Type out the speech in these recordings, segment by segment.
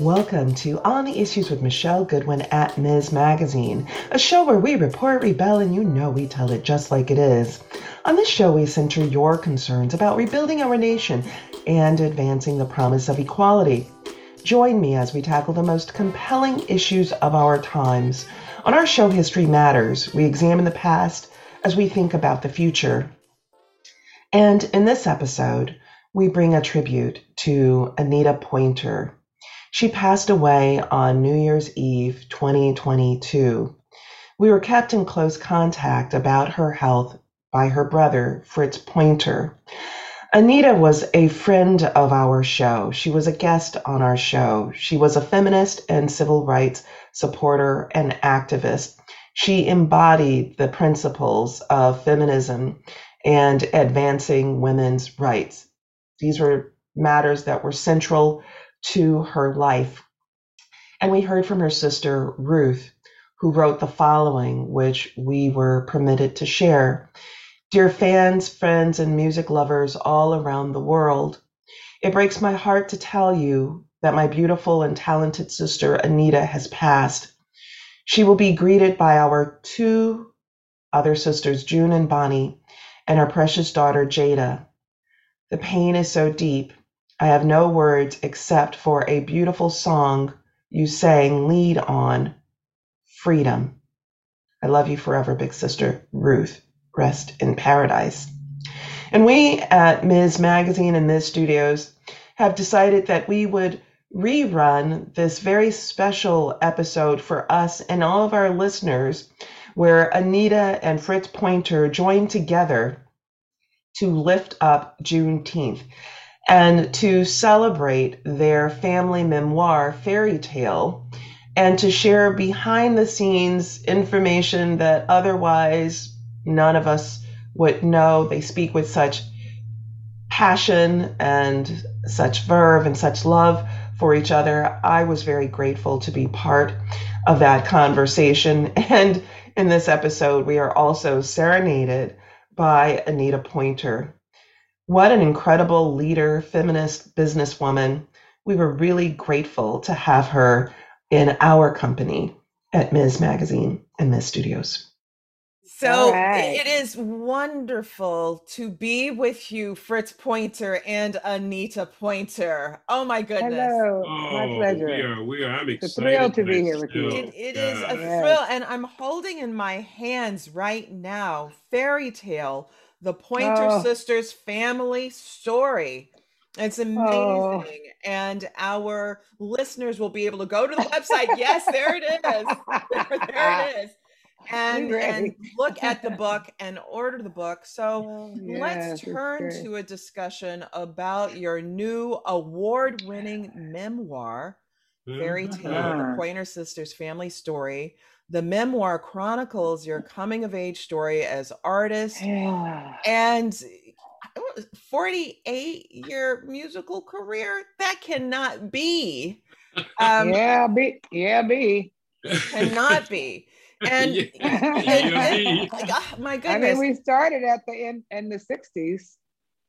Welcome to On the Issues with Michelle Goodwin at Ms. Magazine, a show where we report, rebel, and you know we tell it just like it is. On this show, we center your concerns about rebuilding our nation and advancing the promise of equality. Join me as we tackle the most compelling issues of our times. On our show, History Matters, we examine the past as we think about the future. And in this episode, we bring a tribute to Anita Pointer. She passed away on New Year's Eve 2022. We were kept in close contact about her health by her brother, Fritz Pointer. Anita was a friend of our show. She was a guest on our show. She was a feminist and civil rights supporter and activist. She embodied the principles of feminism and advancing women's rights. These were matters that were central to her life. And we heard from her sister, Ruth, who wrote the following, which we were permitted to share. Dear fans, friends, and music lovers all around the world, it breaks my heart to tell you that my beautiful and talented sister, Anita, has passed. She will be greeted by our two other sisters, June and Bonnie, and our precious daughter, Jada. The pain is so deep I have no words except for a beautiful song you sang lead on freedom. I love you forever, big sister Ruth. Rest in paradise. And we at Ms. Magazine and Ms. Studios have decided that we would rerun this very special episode for us and all of our listeners, where Anita and Fritz Pointer joined together to lift up Juneteenth and to celebrate their family memoir, Fairy Tale, and to share behind the scenes information that otherwise none of us would know. They speak with such passion and such verve and such love for each other. I was very grateful to be part of that conversation. And in this episode, we are also serenaded by Anita Pointer, what an incredible leader, feminist businesswoman. We were really grateful to have her in our company at Ms. Magazine and Ms. Studios. So right. it is wonderful to be with you, Fritz Pointer and Anita Pointer. Oh my goodness! Hello, oh, my pleasure. We are, we are. I'm excited. It's a thrill to be here with you. It, it yeah. is a thrill, and I'm holding in my hands right now Fairy Tale the Pointer oh. Sisters family story. It's amazing. Oh. And our listeners will be able to go to the website. yes, there it is. There, there it is. And, and look at the book and order the book. So oh, yes, let's turn to a discussion about your new award winning memoir, Fairy Tale, the uh-huh. Pointer Sisters Family Story. The memoir chronicles your coming of age story as artist yeah. and 48 year musical career. That cannot be. Um, yeah, be. Yeah, be. Cannot be. And, yeah, and, and like, oh, my goodness. I mean, we started at the in, in the 60s.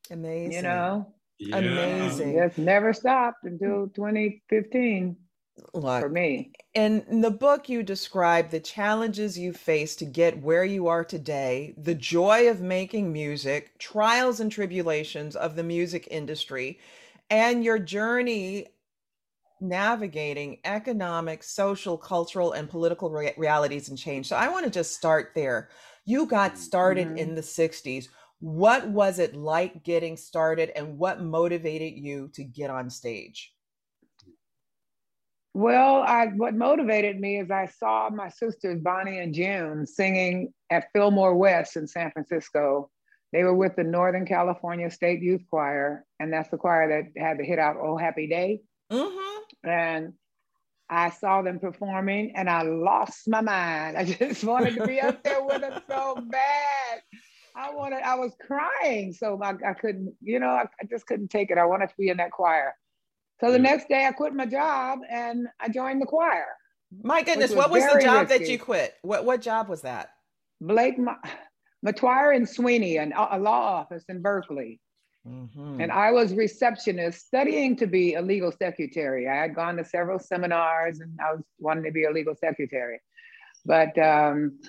Amazing. You know? Yeah. Amazing. Just never stopped until 2015 Look, for me. In the book, you describe the challenges you face to get where you are today, the joy of making music, trials and tribulations of the music industry, and your journey navigating economic, social, cultural, and political re- realities and change. So I want to just start there. You got started mm-hmm. in the 60s. What was it like getting started and what motivated you to get on stage? Well, I, what motivated me is I saw my sisters, Bonnie and June, singing at Fillmore West in San Francisco. They were with the Northern California State Youth Choir, and that's the choir that had the hit out Oh Happy Day. Mm-hmm. And I saw them performing and I lost my mind. I just wanted to be up there with them so bad. I wanted, I was crying. So I, I couldn't, you know, I, I just couldn't take it. I wanted to be in that choir. So the next day I quit my job and I joined the choir. My goodness, was what was the job risky. that you quit? What what job was that? Blake Motwire and Sweeney, an, a law office in Berkeley. Mm-hmm. And I was receptionist studying to be a legal secretary. I had gone to several seminars and I was wanting to be a legal secretary. But um,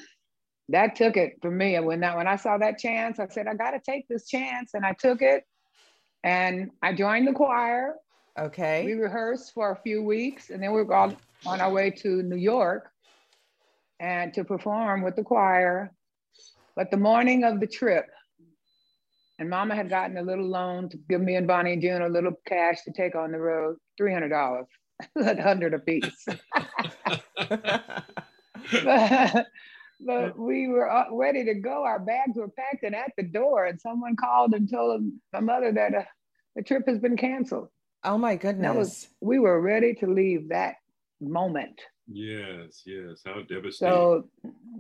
that took it for me. And when, that, when I saw that chance, I said, I got to take this chance. And I took it and I joined the choir. Okay. We rehearsed for a few weeks and then we were on, on our way to New York and to perform with the choir. But the morning of the trip, and mama had gotten a little loan to give me and Bonnie and June a little cash to take on the road, $300, a hundred a piece. but, but we were ready to go. Our bags were packed and at the door, and someone called and told my mother that uh, the trip has been canceled. Oh my goodness! That was we were ready to leave that moment. Yes, yes. How devastating. So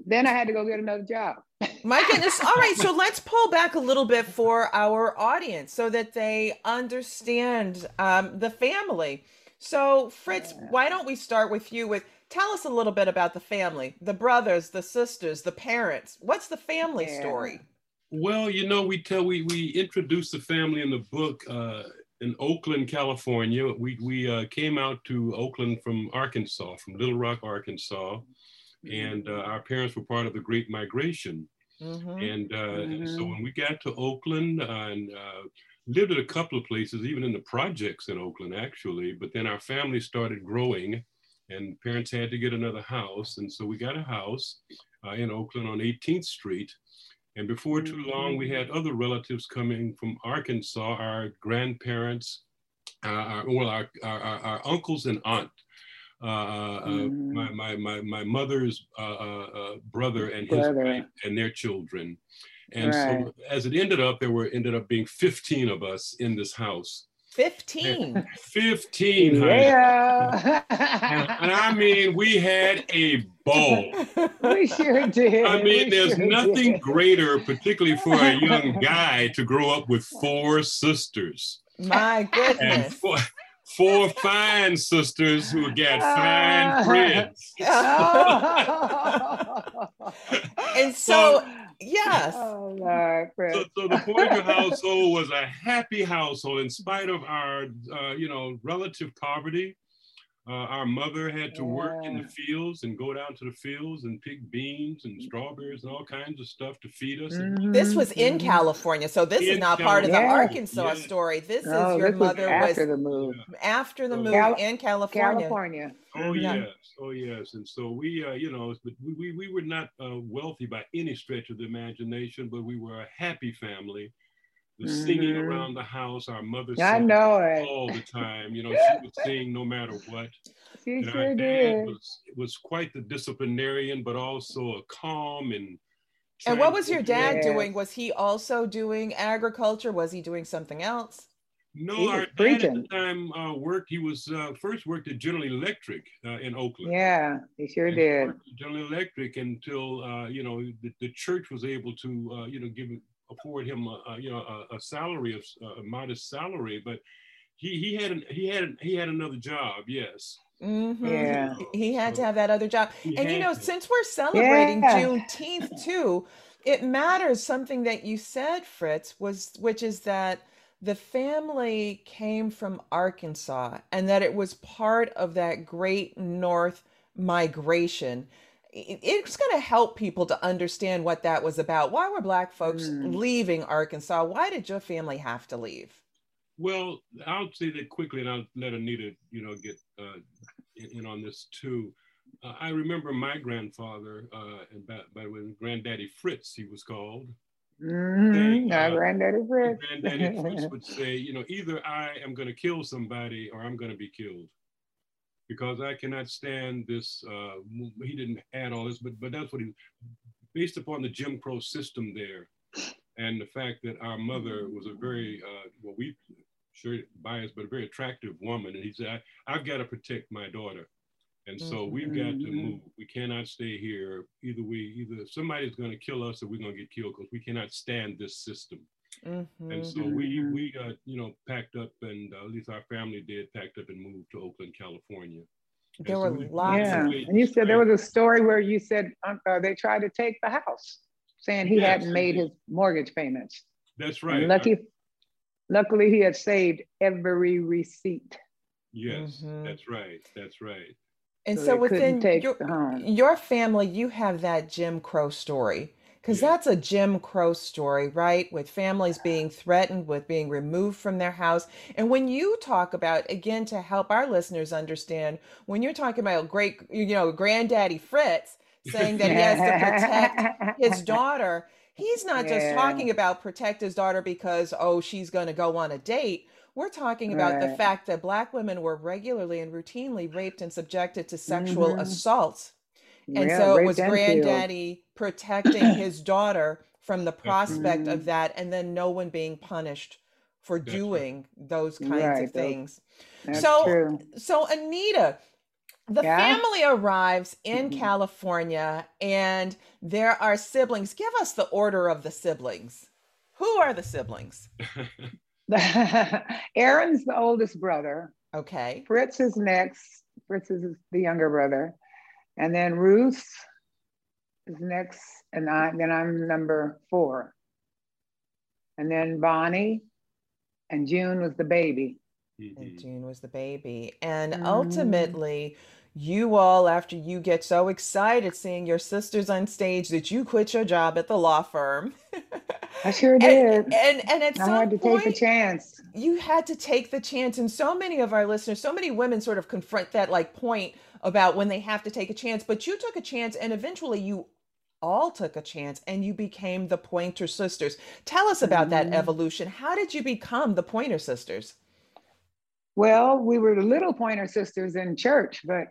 then I had to go get another job. My goodness. All right. So let's pull back a little bit for our audience so that they understand um, the family. So, Fritz, why don't we start with you with tell us a little bit about the family, the brothers, the sisters, the parents. What's the family yeah. story? Well, you know, we tell we we introduce the family in the book uh, in Oakland, California. We, we uh, came out to Oakland from Arkansas, from Little Rock, Arkansas. And uh, our parents were part of the Great Migration. Mm-hmm. And, mm-hmm. so when we got to Oakland and uh, lived at a couple of places, even in the projects in Oakland, actually, but then our family started growing and parents had to get another house. And so we got a house uh, in Oakland on 18th Street. And before too long, we had other relatives coming from Arkansas, our grandparents, uh, our, well, our, our, our, uncles and aunt. Uh, mm. my, my, my, my mother's uh, brother and his brother. wife and their children. And right. so as it ended up, there were ended up being 15 of us in this house. 15. 15. Yeah. and, and, I mean, we had a ball. We sure did. I mean, we there's sure nothing did. greater, particularly for a young guy, to grow up with four sisters. My goodness. Four, four, fine sisters who got fine friends. and so, so Yes. Oh, Lord, so, so, the Pointer household was a happy household in spite of our, uh, you know, relative poverty. Uh, our mother had to yeah. work in the fields and go down to the fields and pick beans and strawberries and all kinds of stuff to feed us. Mm-hmm. This was in mm-hmm. California, so this in is not California. part of the yeah. Arkansas yeah. story. This no, is your this mother was after was the move. After the move Cal- in California. California. Oh yes, oh yes, and so we, uh, you know, we, we we were not uh, wealthy by any stretch of the imagination, but we were a happy family the mm-hmm. singing around the house. Our mother I know it all the time. You know, she would sing no matter what. She and sure did. Was, was quite the disciplinarian, but also a calm and. And what was your dad doing? Was he also doing agriculture? Was he doing something else? No, our dad at the time uh, worked. He was uh, first worked at General Electric uh, in Oakland. Yeah, he sure and did. General Electric until uh, you know the, the, church was able to uh, you know give afford him a, a you know a, a, salary of a modest salary, but he he had an, he had he had another job. Yes. Mm-hmm. Yeah. He had to have that other job. He and you know, to. since we're celebrating yeah. Juneteenth too, it matters something that you said, Fritz, was which is that the family came from Arkansas and that it was part of that great North migration it's going to help people to understand what that was about. Why were Black folks mm. leaving Arkansas? Why did your family have to leave? Well, I'll say that quickly, and I'll let Anita, you know, get uh, in, on this too. Uh, I remember my grandfather, uh, by, by when Granddaddy Fritz, he was called. Mm-hmm. They, uh, Granddaddy Fritz. Granddaddy Fritz would say, you know, either I am going to kill somebody or I'm going to be killed because I cannot stand this. Uh, he didn't add all this, but but that's what he, based upon the Jim Crow system there, and the fact that our mother was a very uh, well we sure biased but a very attractive woman, and he said I, have got to protect my daughter, and so mm-hmm. we've got to mm-hmm. move. We cannot stay here. Either we either somebody's going to kill us or we're going to get killed because we cannot stand this system. Mm-hmm. And so we mm-hmm. we got you know packed up, and uh, at least our family did packed up and moved to Oakland, California. There were lots. Yeah, of- and you said there was a story where you said um, uh, they tried to take the house, saying he yes. hadn't made his mortgage payments. That's right. And lucky, luckily he had saved every receipt. Yes, mm-hmm. that's right. That's right. And so, so within your, your family, you have that Jim Crow story because that's a Jim Crow story, right? With families being threatened, with being removed from their house. And when you talk about, again, to help our listeners understand, when you're talking about great, you know, granddaddy Fritz saying that he has to protect his daughter, he's not yeah. just talking about protect his daughter because, oh, she's going to go on a date. We're talking about right. the fact that Black women were regularly and routinely raped and subjected to sexual mm-hmm. assaults and yeah, so it was granddaddy protecting his daughter from the prospect mm-hmm. of that and then no one being punished for That's doing those kinds right. of things so true. so anita the yeah? family arrives in mm-hmm. california and there are siblings give us the order of the siblings who are the siblings aaron's the oldest brother okay fritz is next fritz is the younger brother and then Ruth is next, and I, then I'm number four. And then Bonnie, and June was the baby. Mm-hmm. And June was the baby. And mm. ultimately, you all, after you get so excited seeing your sisters on stage, that you quit your job at the law firm. I sure did. And and, and at I some had to point, take the chance. You had to take the chance. And so many of our listeners, so many women sort of confront that like point about when they have to take a chance, but you took a chance and eventually you all took a chance and you became the Pointer Sisters. Tell us about mm-hmm. that evolution. How did you become the Pointer Sisters? Well, we were the little Pointer Sisters in church, but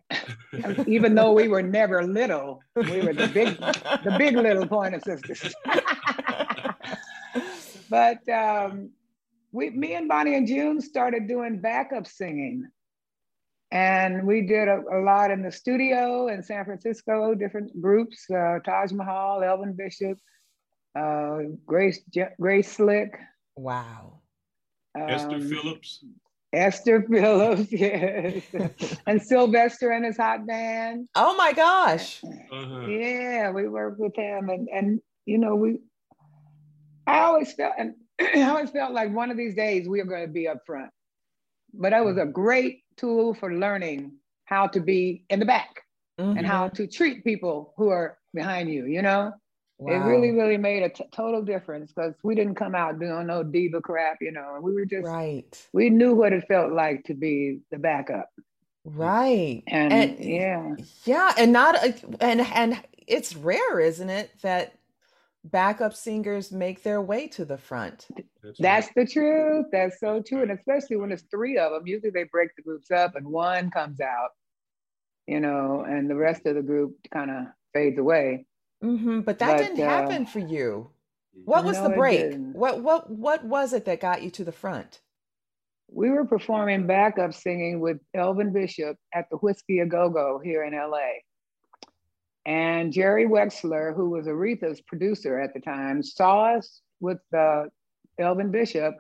even though we were never little, we were the big, the big little Pointer Sisters. but um, we, me and Bonnie and June started doing backup singing and we did a, a, lot in the studio in San Francisco, different groups, uh, Taj Mahal, Elvin Bishop, uh, Grace, Grace Slick. Wow. Um, Esther Phillips. Esther Phillips, yes. and Sylvester and his hot band. Oh my gosh. Uh-huh. Yeah, we worked with him. And, and, you know, we, I always felt, and I always felt like one of these days we are going to be up front. But that was a great tool for learning how to be in the back mm-hmm. and how to treat people who are behind you, you know? Wow. It really, really made a t- total difference because we didn't come out doing no diva crap, you know, and we were just, right. we knew what it felt like to be the backup. Right. And, and yeah. Yeah. And not, and, and it's rare, isn't it, that backup singers make their way to the front. That's, That's right. the truth. That's so true. And especially when it's three of them, usually they break the groups up and one comes out, you know, and the rest of the group kind of fades away. Mm-hmm. But that but, didn't uh, happen for you. What was no, the break? What what what was it that got you to the front? We were performing backup singing with Elvin Bishop at the Whiskey A Go Go here in LA. And Jerry Wexler, who was Aretha's producer at the time, saw us with uh, Elvin Bishop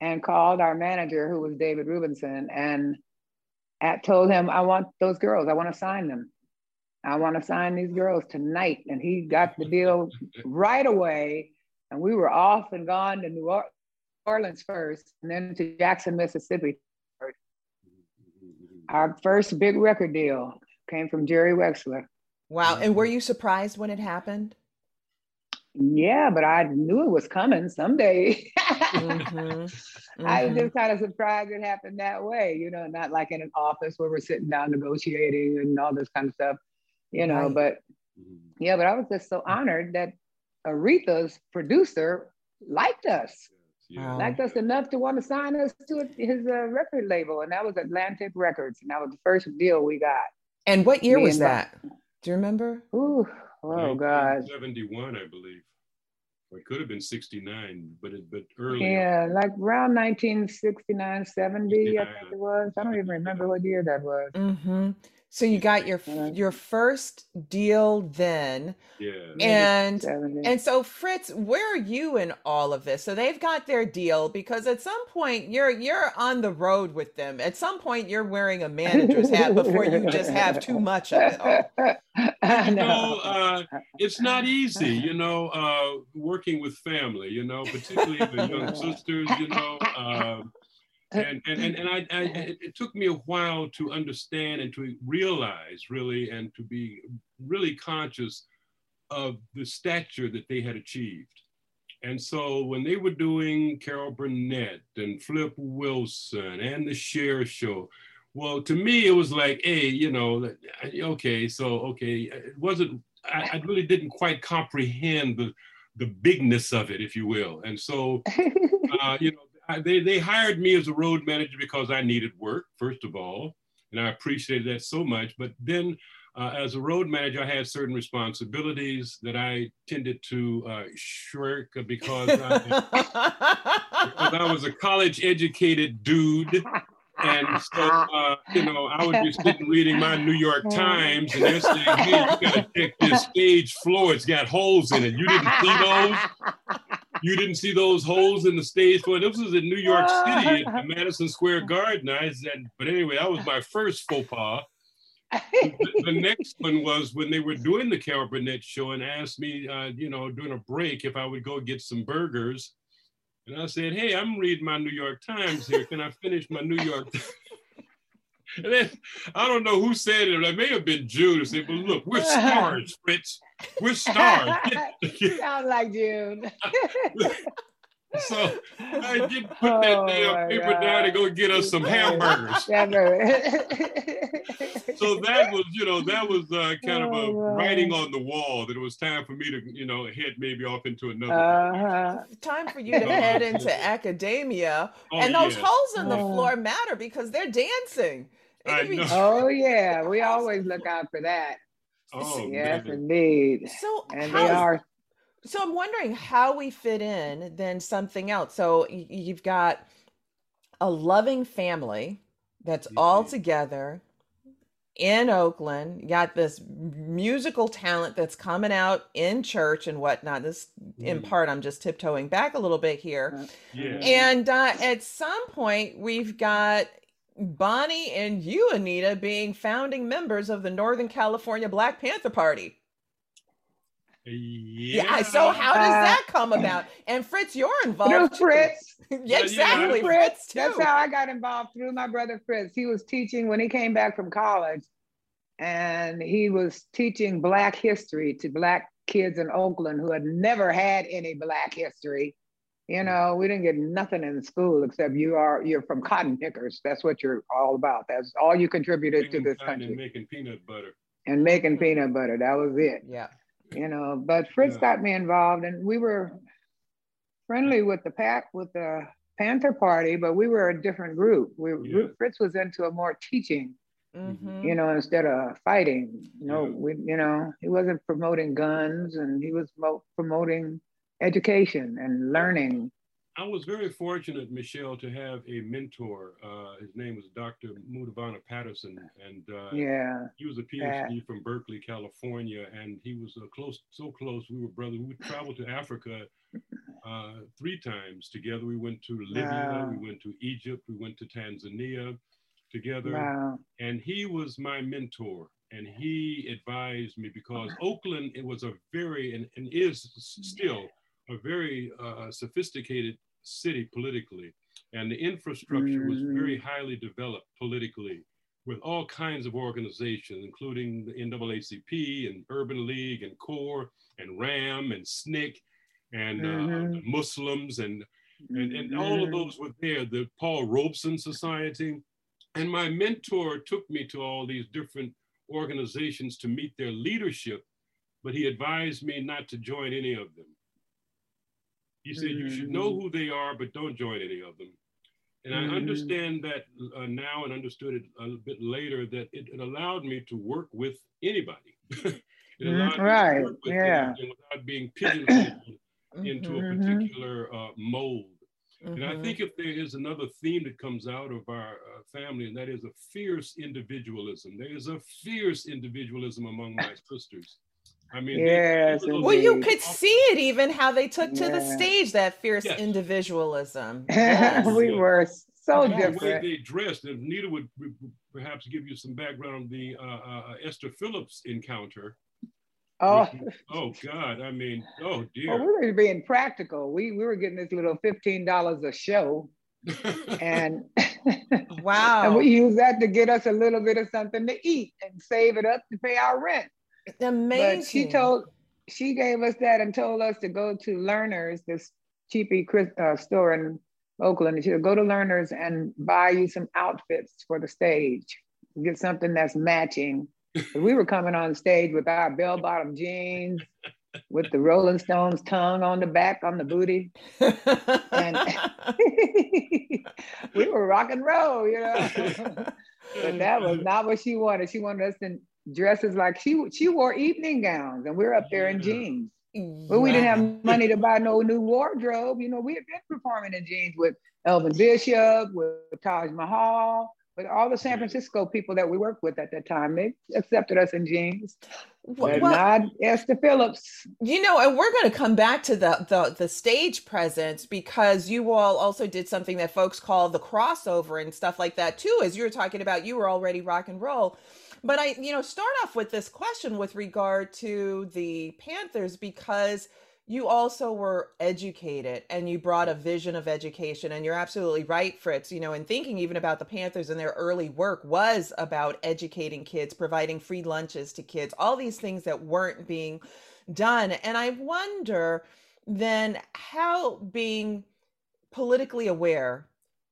and called our manager, who was David Rubinson, and at, told him, I want those girls, I want to sign them. I want to sign these girls tonight. And he got the deal right away. And we were off and gone to New Orleans first, and then to Jackson, Mississippi. Our first big record deal came from Jerry Wexler. Wow. And were you surprised when it happened? Yeah, but I knew it was coming someday. mm-hmm. Mm-hmm. I was mm-hmm. just kind of surprised it happened that way, you know, not like in an office where we're sitting down negotiating and all this kind of stuff, you know. Right. But mm-hmm. yeah, but I was just so honored that Aretha's producer liked us, yeah. liked us enough to want to sign us to his uh, record label. And that was Atlantic Records. And that was the first deal we got. And what year Me was that? Do you remember? Ooh, oh God. 71, I believe. Or it could have been 69, but it but early. Yeah, like around 1969, 70, I think it was. I don't even remember what year that was. Mm-hmm. So you got your your first deal then. Yeah. And and so Fritz, where are you in all of this? So they've got their deal because at some point you're you're on the road with them. At some point you're wearing a manager's hat before you just have too much of it all. You know, uh, it's not easy, you know, uh, working with family, you know, particularly the young sisters, you know. Uh, and and and, and I, I, it took me a while to understand and to realize really and to be really conscious of the stature that they had achieved. And so when they were doing carol burnett and flip wilson and the Cher show well to me it was like hey you know okay so okay it wasn't i, I really didn't quite comprehend the the bigness of it if you will. And so uh, you know they, they hired me as a road manager because I needed work, first of all, and I appreciated that so much. But then uh, as a road manager, I had certain responsibilities that I tended to uh, shirk because I, because I was a college educated dude and so, uh, you know, I would be sitting reading my New York Times, and they're saying, "Hey, you gotta check this stage floor. It's got holes in it. You didn't see those? You didn't see those holes in the stage floor? This was in New York City at Madison Square Garden. I said, but anyway, that was my first faux pas. the, the, next one was when they were doing the Carol Burnett show and asked me, uh, you know, during a break if I would go get some burgers. And I said, hey, I'm reading my New York Times here. Can I finish my New York And then I don't know who said it. It may have been June. And said, "But look, we're stars, Fritz. We're stars." Sound like June. So I did put oh that damn paper God. down and go get us some hamburgers. so that was, you know, that was uh, kind oh, of a oh, writing on the wall that it was time for me to, you know, head maybe off into another. Uh-huh. Time for you to head into academia, oh, and those yeah. holes in the oh. floor matter because they're dancing. oh yeah, we always look out for that. Oh, yes, man. indeed. So and they are so I'm wondering how we fit in then something else. So you've got a loving family that's mm-hmm. all together in Oakland. You got this musical talent that's coming out in church and whatnot. This, mm. in part, I'm just tiptoeing back a little bit here. Yeah. And uh, at some point, we've got Bonnie and you, Anita, being founding members of the Northern California Black Panther Party. Yeah. yeah. So how does uh, that come about? And Fritz, you're involved. Through Fritz. yeah, exactly. Fritz. Fritz too. That's how I got involved through my brother Fritz. He was teaching when he came back from college, and he was teaching Black history to Black kids in Oakland who had never had any Black history. You know, we didn't get nothing in school except you are you're from cotton pickers. That's what you're all about. That's all you contributed making to this country. And making peanut butter. And making peanut butter. That was it. Yeah you know. But Fritz yeah. got me involved, and we were friendly with the pack with the Panther Party, but we were a different group. We yeah. Fritz was into a more teaching, mm-hmm. you know, instead of fighting. You know, yeah. we you know he wasn't promoting guns, and he was mo- promoting education and learning I was very fortunate, Michelle, to have a mentor. Uh, his name was Dr. Mudavana Patterson, and uh, yeah, he was a PhD from Berkeley, California, and he was uh, close, so close. We were brothers. We traveled to Africa uh, three times together. We went to Libya, wow. we went to Egypt, we went to Tanzania together, wow. and he was my mentor. And he advised me because Oakland, it was a very and, and is still a very uh, sophisticated city politically, and the infrastructure was very highly developed politically with all kinds of organizations, including the NAACP and Urban League and CORE and RAM and SNCC and uh, mm-hmm. Muslims and, and, and all of mm-hmm. those were there, the Paul Robeson Society. And my mentor took me to all these different organizations to meet their leadership, but he advised me not to join any of them. He said mm-hmm. you should know mm-hmm. who they are, but don't join any of them. And mm-hmm. I understand that uh, now and understood it a bit later that it, it allowed me to work with anybody. it allowed right. yeah. without being pigeonholed into a mm-hmm. particular uh, mold. Mm-hmm. And I mm-hmm. think if there is another theme that comes out of our uh, family, and that is a fierce individualism. There is a fierce individualism among my sisters. I mean, yes, they, well, you could see it even how they took yeah. to the stage that fierce yes. individualism. Yes. we were so yeah, different. The way they dressed, and Nita would perhaps give you some background on the uh, uh, uh, Esther Phillips encounter. Oh, oh God! I mean, oh dear. Well, we were being practical. We we were getting this little fifteen dollars a show, and wow, and we use that to get us a little bit of something to eat and save it up to pay our rent. Amazing. But she told, she gave us that and told us to go to Lerner's, this cheapy uh, store in Oakland. She said, go to Lerner's and buy you some outfits for the stage. Get something that's matching we were coming on stage with our bell bottom jeans, with the Rolling Stones tongue on the back on the booty. and we were rock and roll, you know. but that was not what she wanted. She wanted us in dresses like she she wore evening gowns and we are up there in jeans. But we didn't have money to buy no new wardrobe. You know, we had been performing in jeans with Elvin Bishop, with Taj Mahal, with all the San Francisco people that we worked with at that time. They accepted us in jeans. Well, not Esther Phillips. You know, and we're going to come back to the, the the stage presence because you all also did something that folks call the crossover and stuff like that too. As you were talking about, you were already rock and roll. But I, you know, start off with this question with regard to the Panthers because – you also were educated and you brought a vision of education and you're absolutely right fritz you know in thinking even about the panthers and their early work was about educating kids providing free lunches to kids all these things that weren't being done. And i wonder then how being politically aware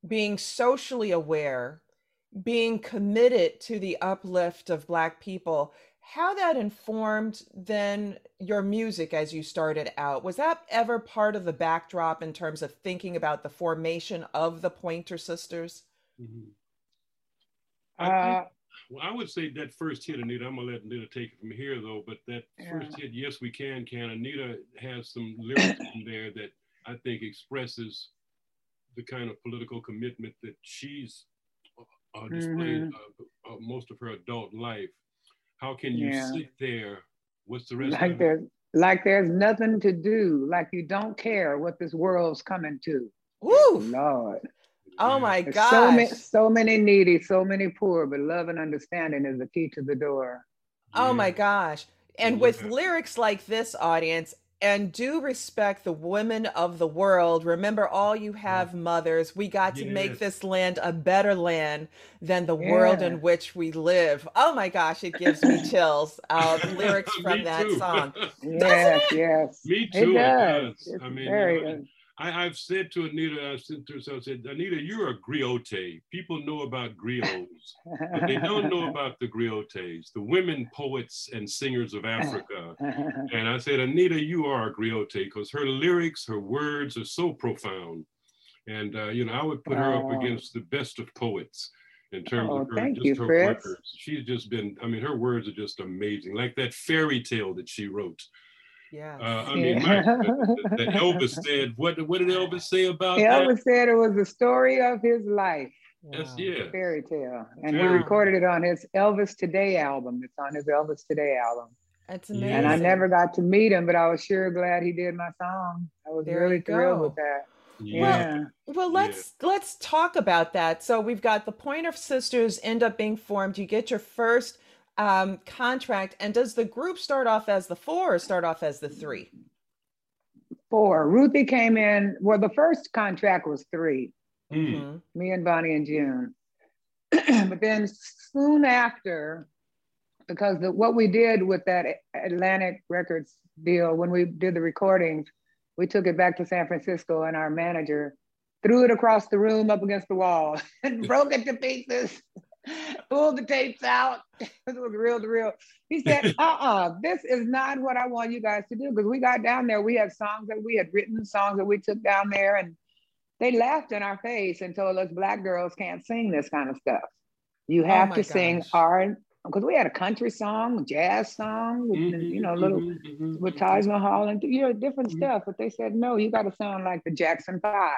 being socially aware being committed to the uplift of black people how that informed then your music as you started out was that ever part of the backdrop in terms of thinking about the formation of the pointer sisters mm-hmm. I, uh, well, I would say that first hit anita i'm gonna let anita take it from here though but that yeah. first hit yes we can can anita has some lyrics in there that i think expresses the kind of political commitment that she's uh, displayed mm-hmm. uh, most of her adult life how can you yeah. sit there? What's the rest? Like there's like there's nothing to do. Like you don't care what this world's coming to. Woo, Lord. Oh my God! So many, so many needy, so many poor, but love and understanding is the key to the door. Oh yeah. my gosh! And with lyrics like this, audience, and do respect the women of the world. Remember, all you have mothers. We got to yes. make this land a better land than the yeah. world in which we live. Oh my gosh, it gives me chills. Uh, lyrics from that too. song. yes, yes. Me too. It does. It does. I mean, very, you know, I, have said to Anita, I've said to her, I said, Anita, you're a griote. People know about griots, but they don't know about the griotes, the women poets and singers of Africa. and I said, Anita, you are a griote because her lyrics, her words are so profound. And, uh, you know, I would put her up against the best of poets in terms oh, of her, just you, her Fritz. words. She's just been, I mean, her words are just amazing. Like that fairy tale that she wrote. Yeah. Uh, I mean, my, the, Elvis said, what, what did Elvis say about Elvis that? said it was the story of his life. Yes, wow. yeah. Fairy tale. And he recorded it on his Elvis Today album. It's on his Elvis Today album. That's amazing. And I never got to meet him, but I was sure glad he did my song. I was there really thrilled with that. Yeah. Well, well, let's yeah. let's talk about that. So we've got the Pointer Sisters end up being formed. You get your first um, contract. And does the group start off as the four or start off as the three? Four. Ruthie came in. Well, the first contract was 3 mm-hmm. Me and Bonnie and June. but then soon after, because the, what we did with that Atlantic Records deal when we did the recordings, we took it back to San Francisco, and our manager threw it across the room up against the wall and broke it to pieces. pulled the tapes out. it was reel to reel. He said, uh-uh, this is not what I want you guys to do. Because we got down there, we had songs that we had written, songs that we took down there, and they laughed in our face and told us black girls can't sing this kind of stuff. You oh have oh to gosh. sing hard because we had a country song, jazz song, mm-hmm, you know, little mm-hmm, with mm-hmm. Taj Mahal and you know different mm-hmm. stuff. But they said no, you got to sound like the Jackson Five.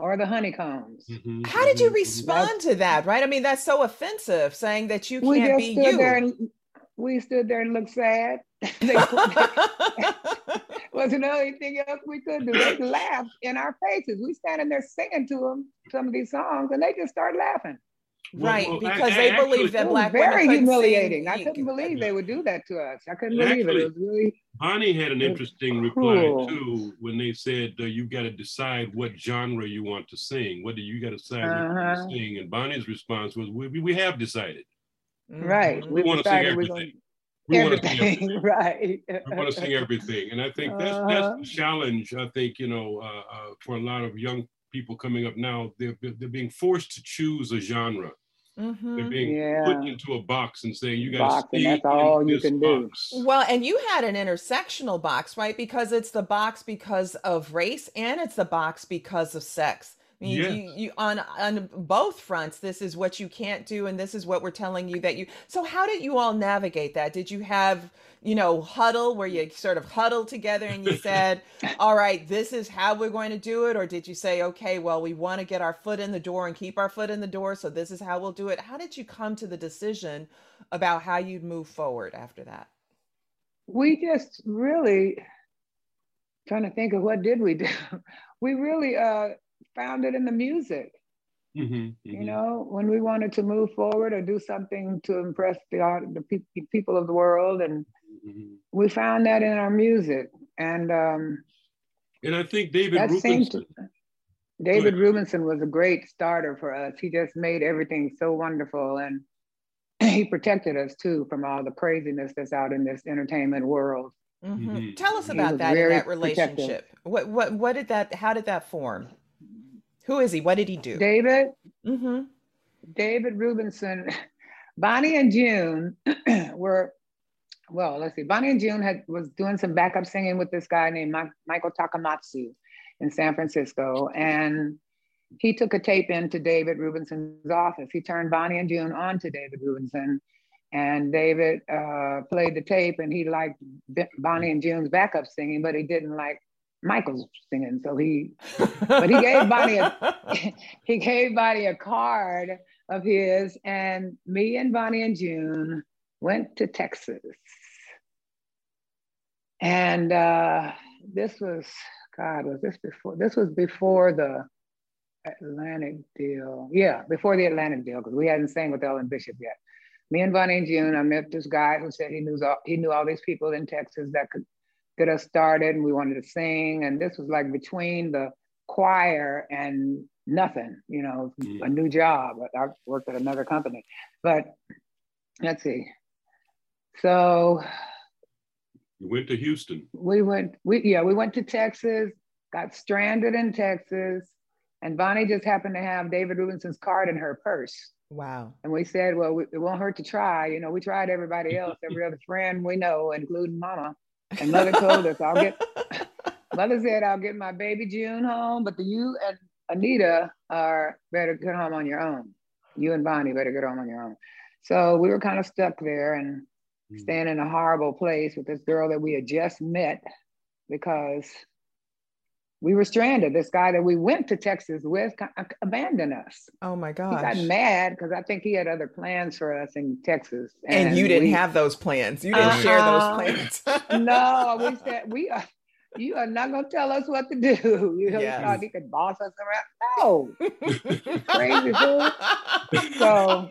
Or the honeycombs. Mm-hmm. How did you mm-hmm. respond that's, to that? Right? I mean, that's so offensive, saying that you can't be you. There and, we stood there and looked sad. wasn't anything else we could do. They laughed in our faces. We standing there singing to them some of these songs, and they just start laughing. Right, well, well, because I, they believe that black very humiliating. I couldn't believe they would do that to us. I couldn't believe Actually, it. It was really. Bonnie had an interesting reply too when they said uh, you got to decide what genre you want to sing. What do you got to decide uh-huh. to sing? And Bonnie's response was, "We, we have decided." Right, we, we want to sing everything. We everything, right? we want to sing everything, and I think that's uh-huh. that's the challenge. I think you know uh, uh, for a lot of young people coming up now, they're they're being forced to choose a genre. Mm-hmm. They're being yeah. put into a box and saying you got to That's all you can box. do. Well, and you had an intersectional box, right? Because it's the box because of race and it's the box because of sex. I mean, yes. you, you on on both fronts, this is what you can't do, and this is what we're telling you that you. So, how did you all navigate that? Did you have, you know, huddle where you sort of huddled together and you said, "All right, this is how we're going to do it," or did you say, "Okay, well, we want to get our foot in the door and keep our foot in the door, so this is how we'll do it"? How did you come to the decision about how you'd move forward after that? We just really trying to think of what did we do. We really uh found it in the music. Mm-hmm, mm-hmm. You know, when we wanted to move forward or do something to impress the art, the pe- people of the world, and mm-hmm. we found that in our music. And um, and I think David Rubinson. David Rubinson was a great starter for us. He just made everything so wonderful, and he protected us too from all the craziness that's out in this entertainment world. Mm-hmm. mm-hmm. Tell us about that in that relationship. Protective. What what what did that? How did that form? Who is he? What did he do? David. Mm-hmm. David Rubinson. Bonnie and June were, well, let's see. Bonnie and June had was doing some backup singing with this guy named Ma- Michael Takamatsu in San Francisco, and he took a tape into David Rubinson's office. He turned Bonnie and June on to David Rubinson, and David uh, played the tape, and he liked Bonnie and June's backup singing, but he didn't like Michael's singing. So he, but he gave Bonnie a, he gave Bonnie a card of his, and me and Bonnie and June went to Texas. And uh, this was, God, was this before? This was before the Atlantic deal. Yeah, before the Atlantic deal, because we hadn't sang with Elvin Bishop yet. Me and Bonnie and June, I met this guy who said he knew all, he knew all these people in Texas that could get us started and we wanted to sing. And this was like between the choir and nothing, you know, mm. a new job. I worked at another company. But let's see. So you went to Houston. We went, we yeah, we went to Texas, got stranded in Texas, and Bonnie just happened to have David Rubinson's card in her purse. Wow. And we said, well, it won't hurt to try. You know, we tried everybody else, every other friend we know, including mama. And mother told us, I'll get, mother said, I'll get my baby June home, but the you and Anita are better get home on your own. You and Bonnie better get home on your own. So we were kind of stuck there and mm. staying in a horrible place with this girl that we had just met because we were stranded. This guy that we went to Texas with abandoned us. Oh my gosh. He got mad because I think he had other plans for us in Texas. And, and you didn't we, have those plans. You didn't uh, share those plans. no, we said we are you are not gonna tell us what to do. You know, yes. thought he could boss us around. No. Crazy fool. So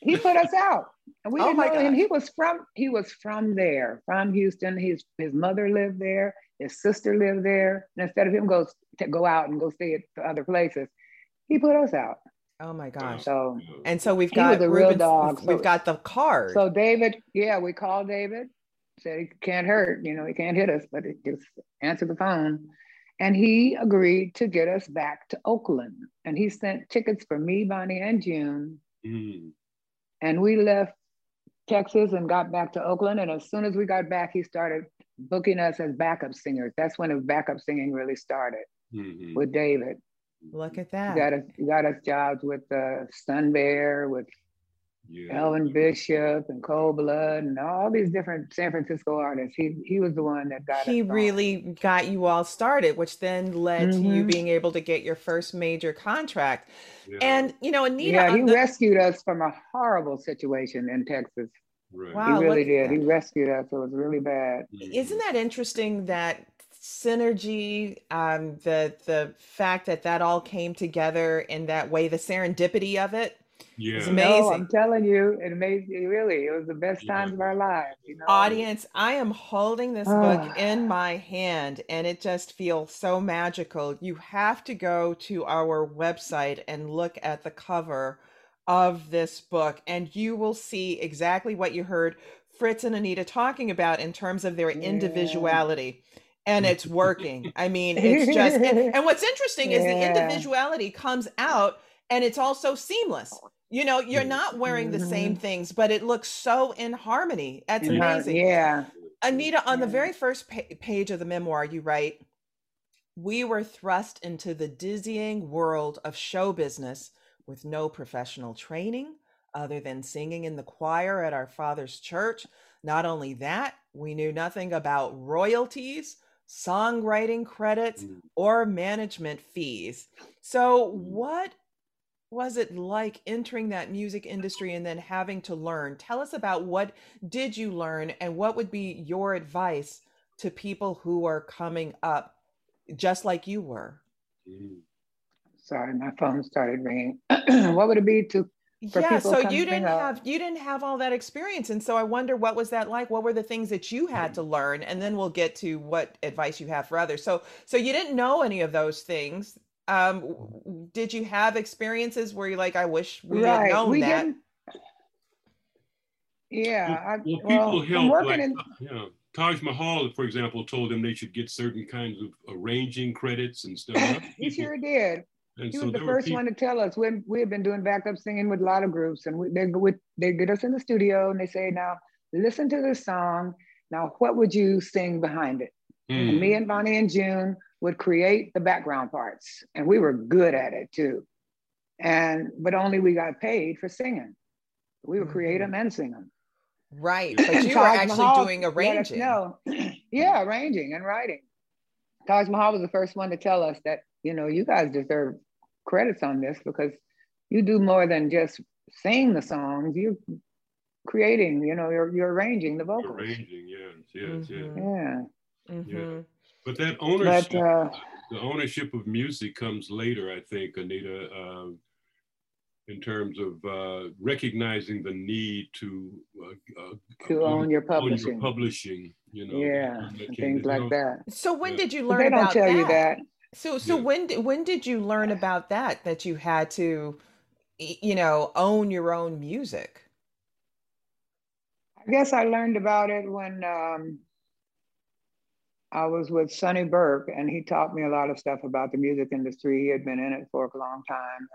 he put us out. And we oh didn't know him. He was from he was from there, from Houston. His his mother lived there his sister lived there. And instead of him go to go out and go stay at other places, he put us out. Oh my gosh! So and so we've got the real dog. We've so, got the card. So David, yeah, we called David. Said he can't hurt. You know, he can't hit us, but he just answered the phone. And he agreed to get us back to Oakland. And he sent tickets for me, Bonnie, and June. Mm. And we left Texas and got back to Oakland. And as soon as we got back, he started booking us as backup singers. That's when the backup singing really started mm-hmm. with David. Look at that. He got us, he got us jobs with uh, Sun Bear, with yeah. Elvin Bishop and Cold Blood and all these different San Francisco artists. He he was the one that got he really got you all started, which then led mm-hmm. to you mm-hmm. being able to get your first major contract. Yeah. And you know, Anita, yeah, he the... rescued us from a horrible situation in Texas. Right. Wow, he really did. He rescued us. It was really bad. Isn't that interesting that synergy, um, the the fact that that all came together in that way, the serendipity of it? Yeah. It's amazing. No, I'm telling you, it made me really, it was the best yeah. times of our lives. You know? Audience, I am holding this book ah. in my hand and it just feels so magical. You have to go to our website and look at the cover of this book, and you will see exactly what you heard Fritz and Anita talking about in terms of their yeah. individuality and it's working. I mean, it's just and, and what's interesting yeah. is the individuality comes out and it's also seamless. You know, you're not wearing the same mm-hmm. things, but it looks so in harmony. That's amazing. Yeah. Anita, on yeah. the very first pa- page of the memoir, you write, We were thrust into the dizzying world of show business with no professional training other than singing in the choir at our father's church. Not only that, we knew nothing about royalties, songwriting credits, mm. or management fees. So, mm. what was it like entering that music industry and then having to learn? Tell us about what did you learn and what would be your advice to people who are coming up just like you were? Sorry, my phone started ringing. what would it be to yeah so you didn't up? have you didn't have all that experience and so i wonder what was that like what were the things that you had to learn and then we'll get to what advice you have for others so so you didn't know any of those things um, did you have experiences where you're like, I wish we right. had known we that? Didn't... Yeah, well, I, well, people well, help. Like, in... yeah, Taj Mahal, for example, told them they should get certain kinds of arranging credits and stuff. he sure did. And he so was the first people... one to tell us. We we have been doing backup singing with a lot of groups, and we, they would they get us in the studio and they say, "Now listen to this song. Now, what would you sing behind it?" Mm. And me and Bonnie and June would create the background parts, and we were good at it too. And but only we got paid for singing. We would create them mm-hmm. and sing them. Right, but you were actually Mahal doing arranging. No, yeah, arranging and writing. Taj Mahal was the first one to tell us that you know you guys deserve credits on this because you do more than just sing the songs. You're creating, you know, you're you're arranging the vocals. Arranging, yes, yes, mm-hmm. yeah. Mm-hmm. yeah. But that ownership, but, uh, the ownership of music comes later, I think, Anita, uh, in terms of uh, recognizing the need to uh, uh, to own your publishing. Own your publishing, you know, yeah, things like know, that. So when yeah. did you learn they don't about tell that? you that. So so yeah. when when did you learn about that? That you had to, you know, own your own music. I guess I learned about it when um, I was with Sonny Burke, and he taught me a lot of stuff about the music industry. He had been in it for a long time.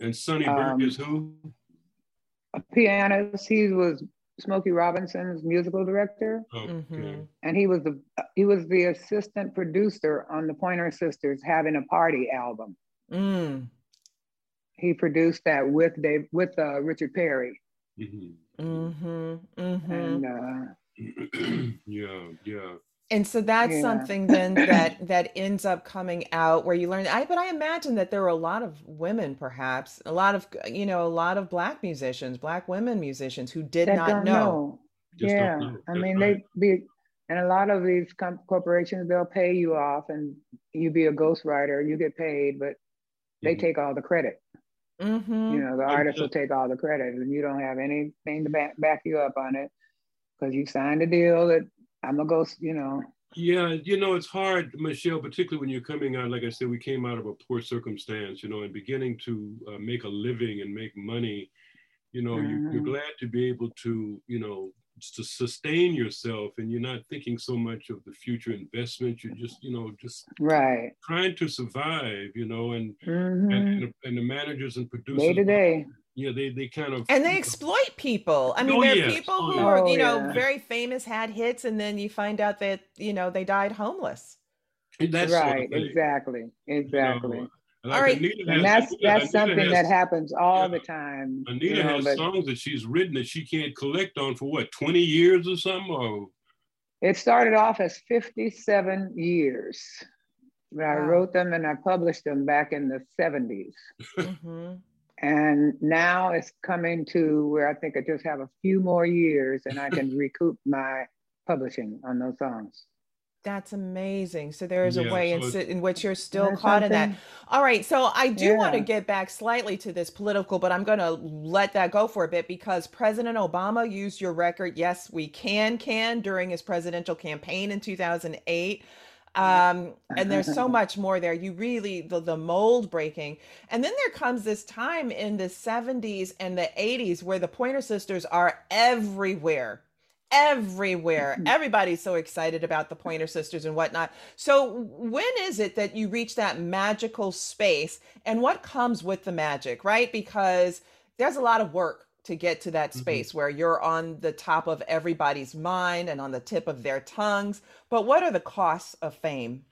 And, and Sonny um, Burke is who? A pianist. He was Smokey Robinson's musical director. Oh, okay. Mm-hmm. And he was the he was the assistant producer on the Pointer Sisters having a party album. Mm. He produced that with Dave with uh, Richard Perry. Mm-hmm. Mm-hmm. mm-hmm. And uh, yeah, yeah and so that's yeah. something then that that ends up coming out where you learn i but i imagine that there were a lot of women perhaps a lot of you know a lot of black musicians black women musicians who did that not know, know. yeah know. i mean right. they be and a lot of these com- corporations they'll pay you off and you be a ghostwriter you get paid but they mm-hmm. take all the credit mm-hmm. you know the artist will take all the credit and you don't have anything to back, back you up on it because you signed a deal that I'm gonna go, you know. Yeah, you know, it's hard, Michelle, particularly when you're coming out. Like I said, we came out of a poor circumstance, you know, and beginning to uh, make a living and make money. You know, mm-hmm. you, you're glad to be able to, you know, to sustain yourself, and you're not thinking so much of the future investment. You're just, you know, just right trying to survive, you know, and mm-hmm. and, and, the managers and producers day to day yeah, they they kind of and they exploit people. I mean, oh, there are people oh, who yeah. are you know yeah. very famous, had hits, and then you find out that you know they died homeless. That's right. Sort of exactly. Exactly. You know, Like all right. Anita and that's Anita, that's Anita something has, that happens all yeah, the time. Anita you know, has but, songs that she's written that she can't collect on for what, 20 years or something? Or it started off as 57 years. Wow. I wrote them and I published them back in the 70s. Mm-hmm. And now it's coming to where I think I just have a few more years and I can recoup my publishing on those songs. That's amazing. So there is a way so in, in, which you're still caught something. in that. All right. So I do yeah. want to get back slightly to this political, but I'm going to let that go for a bit because President Obama used your record, Yes, We Can, Can, during his presidential campaign in 2008. Um, and there's so much more there. You really, the, the mold breaking. And then there comes this time in the 70s and the 80s where the Pointer Sisters are everywhere everywhere. Mm-hmm. Everybody's so excited about the Pointer Sisters and whatnot. So, when is it that you reach that magical space and what comes with the magic, right? Because there's a lot of work to get to that mm-hmm. space mm-hmm. where you're on the top of everybody's mind and on the tip of their tongues. But what are the costs of fame?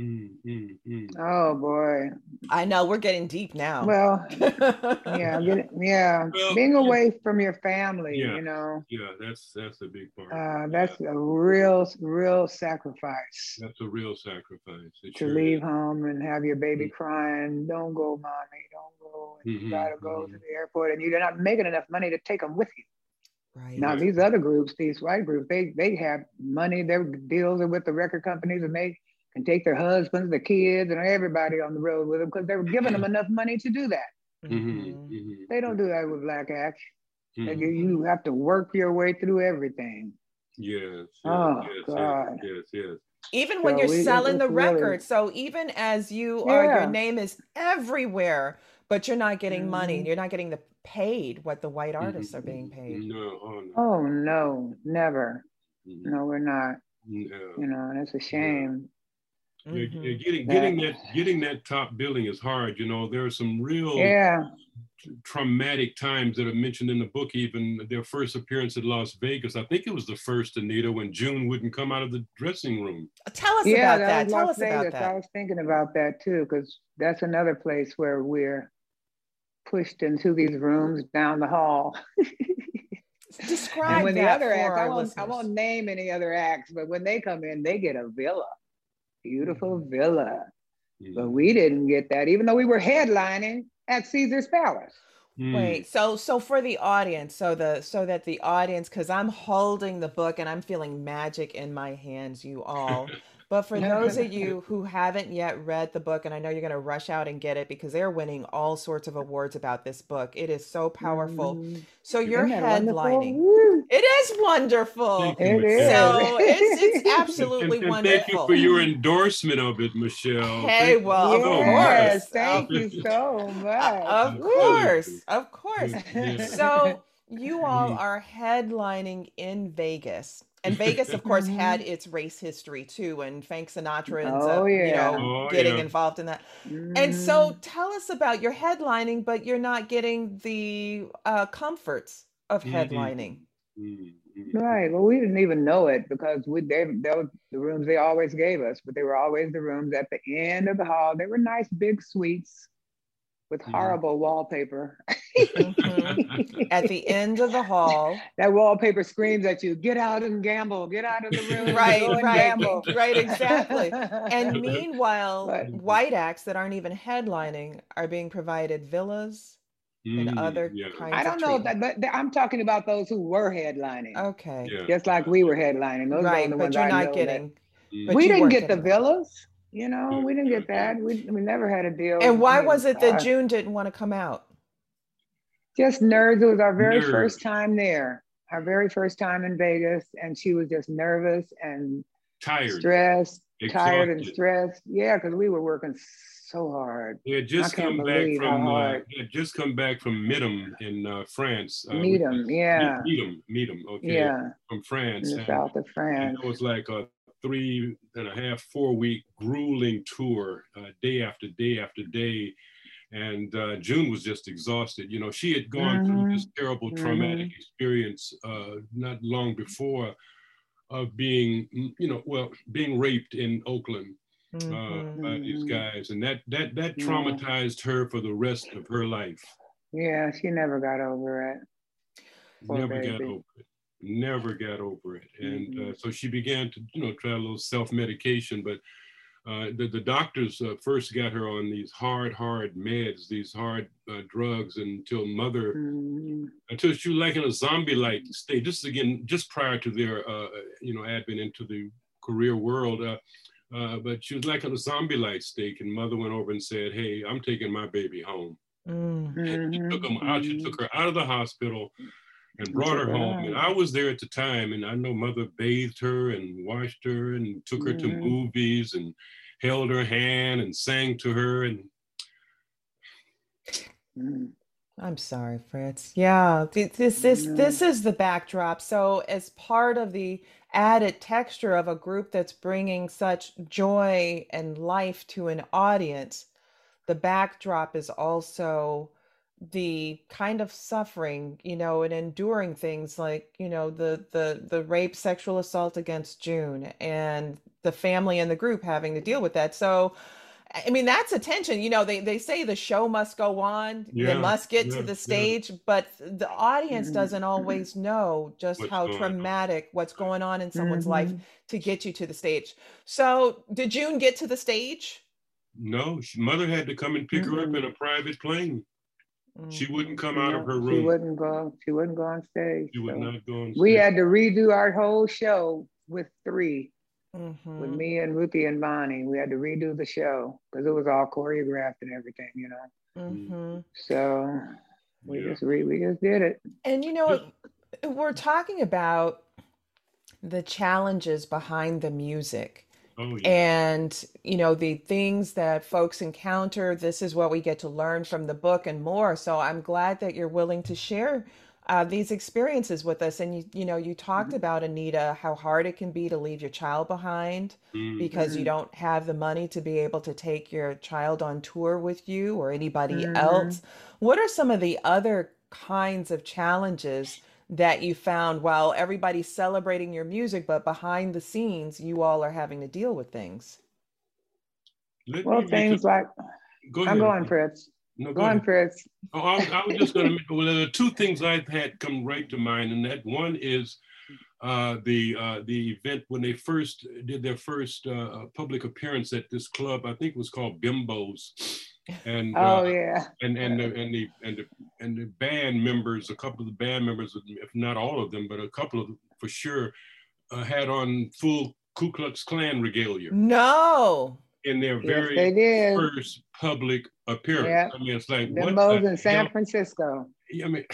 Mm, mm, mm. Oh boy. I know we're getting deep now. Well, yeah, get, yeah. Well, Being away from your family, yeah, you know. Yeah, that's that's a big part. Uh, that's yeah. a real, real sacrifice. That's a real sacrifice. It to sure leave is. home and have your baby mm-hmm. crying, don't go, mommy, don't go. And mm-hmm, you gotta go mm-hmm. to the airport and you're not making enough money to take them with you. Right. Now these other groups, these white groups, they they have money. Their deals are with the record companies, and they and take their husbands, their kids, and everybody on the road with them because they were giving them enough money to do that. Mm-hmm. mm-hmm. Mm-hmm. They don't do that with Black Acts. Mm-hmm. You, you have to work your way through everything. Yes. oh yes, God. Yes, yes. Even so when you're we, selling the record, so even as you yeah. are, your name is everywhere, but you're not getting mm-hmm. money. You're not getting the paid what the white mm-hmm. artists are being paid. No, oh no, oh, no never. No, we're not. No. You know, and it's a shame. Mm-hmm. Yeah, getting getting that getting that top billing is hard. You know, there are some real yeah. traumatic times that are mentioned in the book. Even their first appearance at Las Vegas, I think it was the first Anita when June wouldn't come out of the dressing room. Tell us yeah, about that. that. Tell Las us Vegas. about that. I was thinking about that too, because that's another place where we're pushed into these rooms down the hall. Describe and when the other acts, I won't, I won't name any other acts, but when they come in, they get a villa beautiful mm-hmm. villa. Mm-hmm. But we didn't get that, even though we were headlining at Caesar's Palace. Mm. Wait, so so for the audience, so the so that the audience, because I'm holding the book and I'm feeling magic in my hands, you all. But for those of you who haven't yet read the book, and I know you're going to rush out and get it because they're winning all sorts of awards about this book. It is so powerful. Mm. So you're headlining. It is wonderful. It is. So it's, it's absolutely and, and wonderful. Thank you for your endorsement of it, Michelle. Hey, well, yes, of course. Thank you so much. Of course. Of course. So you all are headlining in Vegas and Vegas, of course, had mm-hmm. its race history too, and Frank Sinatra ends oh, up, yeah. you know, oh, getting yeah. involved in that. Mm. And so, mm-hmm. tell us about your headlining, but you're not getting the uh, comforts of mm-hmm. headlining. Mm-hmm. Right. Well, we didn't even know it because we they, they were the rooms they always gave us, but they were always the rooms at the end of the hall. They were nice big suites with horrible mm-hmm. wallpaper. mm-hmm. At the end of the hall. That wallpaper screams at you, get out and gamble, get out of the room. right, right, gamble. right, exactly. And meanwhile, but, white acts that aren't even headlining are being provided villas and mm, other yeah. kinds I don't know that, but I'm talking about those who were headlining. Okay. Yeah. Just like we were headlining. Those right, the but you're I not getting. That, we didn't get the villas. You know, we didn't get that. We, we never had a deal. And why was it that June didn't want to come out? Just nerves. It was our very nerves. first time there, our very first time in Vegas. And she was just nervous and tired, stressed, Exhausted. tired and stressed. Yeah, because we were working so hard. He had just come back from uh, had just come back from Midem in uh, France. Uh, Midem, yeah. Midem, Midem, okay. Yeah. From France. In the south of France. it was like a three and a half, four week grueling tour, uh, day after day after day. And uh, June was just exhausted. You know, she had gone mm-hmm. through this terrible traumatic mm-hmm. experience uh, not long before of being, you know, well, being raped in Oakland. mm-hmm. uh, by these mm-hmm. guys, and that that that traumatized yeah. her for the rest of her life. Yeah, she never got over it. never got over it. Never got over it, and mm-hmm. uh, so she began to, you know, try a little self medication. But uh, the the doctors uh, first got her on these hard, hard meds, these hard uh, drugs, until mother, mm-hmm. until she was like in a zombie-like state. This is again just prior to their, uh, you know, advent into the career world. Uh, uh, but she was like in a zombie-like state, and mother went over and said, "Hey, I'm taking my baby home." Mm-hmm. And she took them out. She took her out of the hospital and brought her home. And I was there at the time, and I know mother bathed her and washed her and took her mm-hmm. to movies and held her hand and sang to her and. Mm. I'm sorry, Fritz. Yeah, this this this is the backdrop. So, as part of the added texture of a group that's bringing such joy and life to an audience, the backdrop is also the kind of suffering you know and enduring things like you know the the the rape sexual assault against june and the family and the group having to deal with that so i mean that's attention you know they they say the show must go on yeah, they must get yeah, to the stage yeah. but the audience mm-hmm. doesn't always know just what's how traumatic on? what's going on in someone's mm-hmm. life to get you to the stage so did june get to the stage no, she, mother had to come and pick mm-hmm. her up in a private plane. Mm-hmm. She wouldn't come out of her room. She wouldn't go. She wouldn't go on stage. She would so. not go on stage. We had to redo our whole show with 3 mm-hmm. with me and Ruthie and Bonnie. We had to redo the show because it was all choreographed and everything, you know. Mm-hmm. So we yeah. just re- we just did it. And you know, we're talking about the challenges behind the music Oh, yeah. And, you know, the things that folks encounter, this is what we get to learn from the book and more. So I'm glad that you're willing to share uh, these experiences with us. And, you, you know, you talked mm-hmm. about, Anita, how hard it can be to leave your child behind mm-hmm. because you don't have the money to be able to take your child on tour with you or anybody mm-hmm. else. What are some of the other kinds of challenges? That you found while everybody's celebrating your music, but behind the scenes, you all are having to deal with things? Let well, things like go I'm going, Fritz. No, go, go on, Fritz. Oh, I, I, was just going to. Well, there are two things I've had come right to mind, and that one is uh, the uh, the event when they first did their first uh, public appearance at this club. I think it was called Bimbo's and oh uh, yeah, and and the, and the and the and the band members, a couple of the band members, if not all of them, but a couple of them for sure, uh, had on full Ku Klux Klan regalia. No. In their very yes, first public appearance. Yep. I mean, it's like the what in San Francisco. I mean.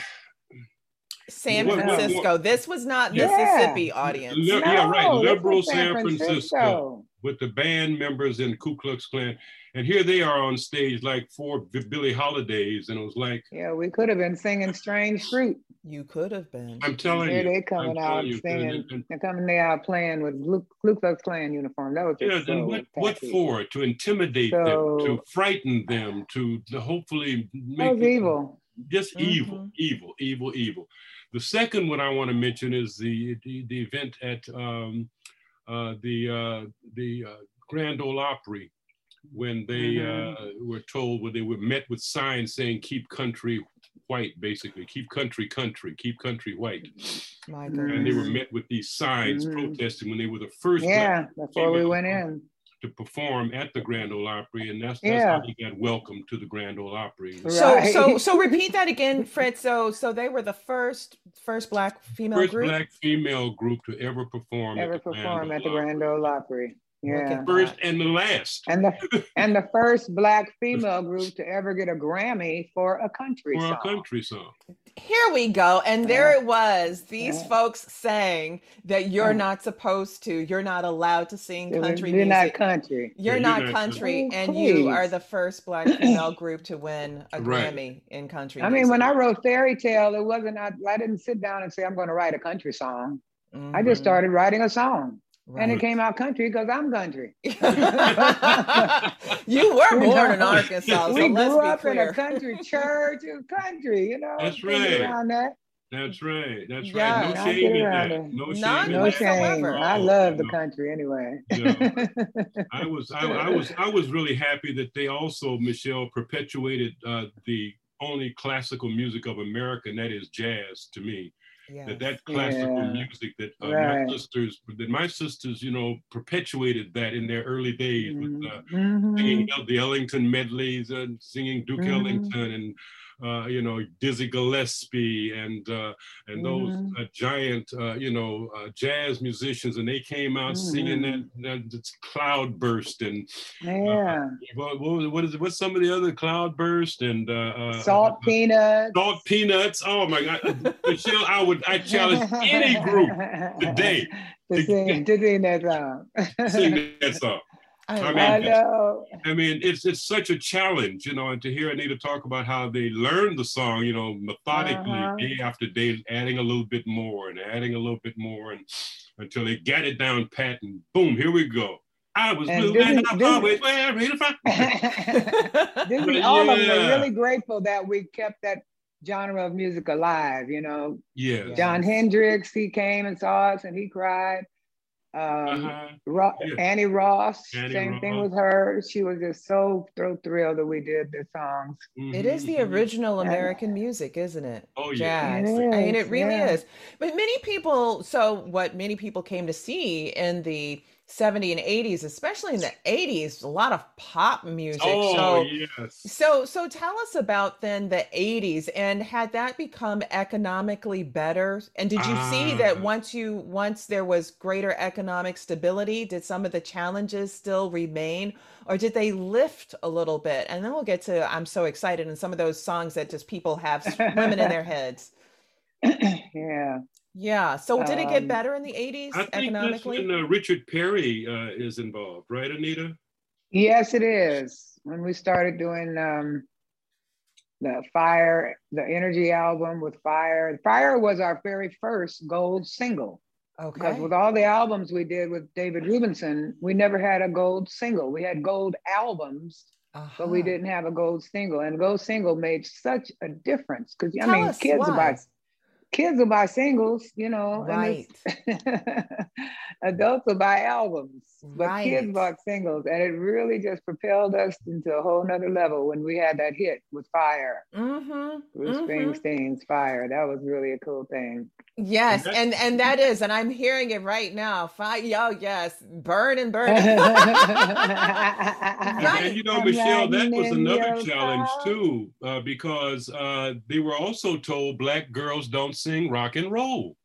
San Francisco. What, what, this was not yeah. Mississippi audience. Li- no, yeah, right. Liberal San, San Francisco. Francisco. With the band members in Ku Klux Klan and here they are on stage like four Billie Holidays, and it was like, yeah, we could have been singing "Strange Fruit." You could have been. I'm telling here you, they coming out you, singing. And, and, they're coming there out playing with Ku Klux Klan uniform. That was yeah. So then what? What for? To intimidate so, them, to frighten them, to, to hopefully make that was them, evil. Just mm-hmm. evil, evil, evil, evil. The second one I want to mention is the the, the event at um, the uh, the uh, Grand Ole Opry when they mm-hmm. uh, were told when they were met with signs saying "Keep country white," basically "Keep country country, keep country white," My and they were met with these signs mm-hmm. protesting when they were the first. Yeah, before we went in to perform at the Grand Ole Opry, and that's, that's yeah. how he got welcome to the Grand Ole Opry. So, so, so repeat that again, Fred. So, so they were the first, first black female first group? black female group to ever perform ever at the perform Grand at the Grand Ole Opry. Yeah. First and the last. And the and the first black female group to ever get a Grammy for a country for song. a country song. Here we go. And there it was. These yeah. folks saying that you're not supposed to, you're not allowed to sing country music. you're music. not country. You're, you're not, not country. country. and you are the first black female group to win a right. Grammy in country. I music. mean, when I wrote Fairy Tale, it wasn't I, I didn't sit down and say I'm going to write a country song. Mm-hmm. I just mm-hmm. started writing a song. Right. And it came out country because I'm country. you were born you in Arkansas. So we grew up in a country church, country, you know. That's right. Around that. That's right. That's yeah. right. No shame in that. No shame. No shame. I love the country anyway. I was I, I, was I was really happy that they also Michelle perpetuated uh, the only classical music of America, and that is jazz to me. Yes. That that classical yeah. music that uh, right. my sisters that my sisters you know perpetuated that in their early days mm-hmm. with uh, mm-hmm. singing the Ellington medleys and singing Duke mm-hmm. Ellington and uh, you know, Dizzy Gillespie and uh, and those mm-hmm. uh, giant, uh, you know, uh, jazz musicians, and they came out mm-hmm. singing that, mm-hmm. that cloudburst and yeah. What, what, is it? What's some of the other cloudburst and uh salt peanuts? Salt peanuts. Oh my God, Michelle! I would I challenge any group today to, sing, to sing that song. sing that song. I, I mean, I know. I mean, it's it's such a challenge, you know, and to hear Anita talk about how they learned the song, you know, methodically, uh-huh. day after day, adding a little bit more and adding a little bit more, and until they get it down pat, and boom, here we go. I was blue and I'm always wearing a frock. Disney, all yeah. of them are really grateful that we kept that genre of music alive. You know, yeah. Jon Hendricks, he came and saw us, and he cried. Um, uh-huh. Ro- yeah. Annie Ross, Annie same Ross. thing with her. She was just so throat thrilled that we did the songs. Mm-hmm. It is the original American music, isn't it? Oh yeah, Jazz. Is, I mean, it really yeah. is. But many people, so what many people came to see in the 70 and 80s, especially in the 80s, a lot of pop music. Oh, so, yes. So, so tell us about then the 80s and had that become economically better? And did you see that ah. once you, once there was greater economic stability, did some of the challenges still remain or did they lift a little bit? And then we'll get to, I'm so excited and some of those songs that just people have swimming in their heads. yeah. Yeah. So did it get um, better in the 80s I think economically? That's when uh, Richard Perry uh, is involved, right, Anita? Yes, it is. When we started doing um, the Fire, the Energy album with Fire. Fire was our very first gold single. Okay. Because with all the albums we did with David Rubinson, we never had a gold single. We had gold albums, uh-huh. but we uh-huh. didn't have a gold single. And gold single made such a difference because I mean, kids why. about kids will buy singles, you know, right. adults will buy albums, but right. kids bought singles. And it really just propelled us into a whole nother level when we had that hit with Fire. Mm-hmm. Bruce mm-hmm. Springsteen's Fire. That was really a cool thing. Yes, and and that is, and I'm hearing it right now. Fire, oh yes, burn and burn. right. And you know, Michelle, that was another challenge too, uh, because uh, they were also told black girls don't sing rock and roll.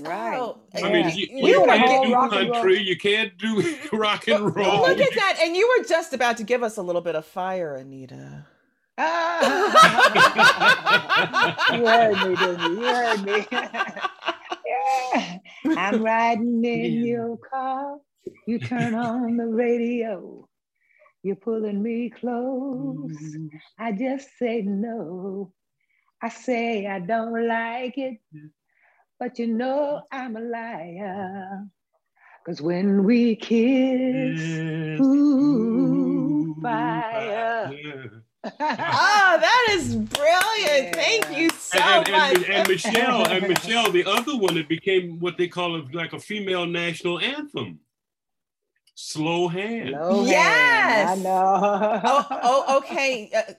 Right. I mean, you, you, you can't do country, you can't do rock and roll. Look at that. And you were just about to give us a little bit of fire, Anita. you heard me, didn't you? You heard me. yeah. I'm riding in your car. You turn on the radio. You're pulling me close. Mm. I just say no. I say I don't like it, but you know I'm a liar. Cause when we kiss, ooh, fire. oh, that is brilliant. Yeah. Thank you so and, and, much. And, and, Michelle, and Michelle, the other one, it became what they call a, like a female national anthem. Slow hand. Slow yes. Hand. I know. oh, oh, okay. Uh,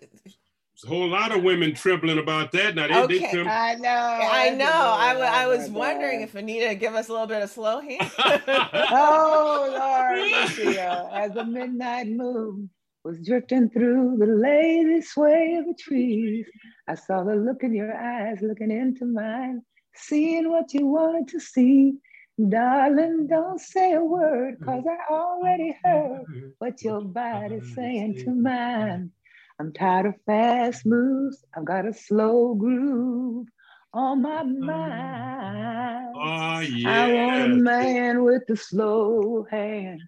a whole lot of women trembling about that. Now they, okay. they I know. I know. I, w- I was wondering if Anita give us a little bit of slow hand. oh Lord, as the midnight moon was drifting through the lazy sway of the trees, I saw the look in your eyes looking into mine, seeing what you wanted to see. Darling, don't say a word, cause I already heard what your body's saying to mine. I'm tired of fast moves. I've got a slow groove on my mind. Oh, yeah. I want a man with a slow hand.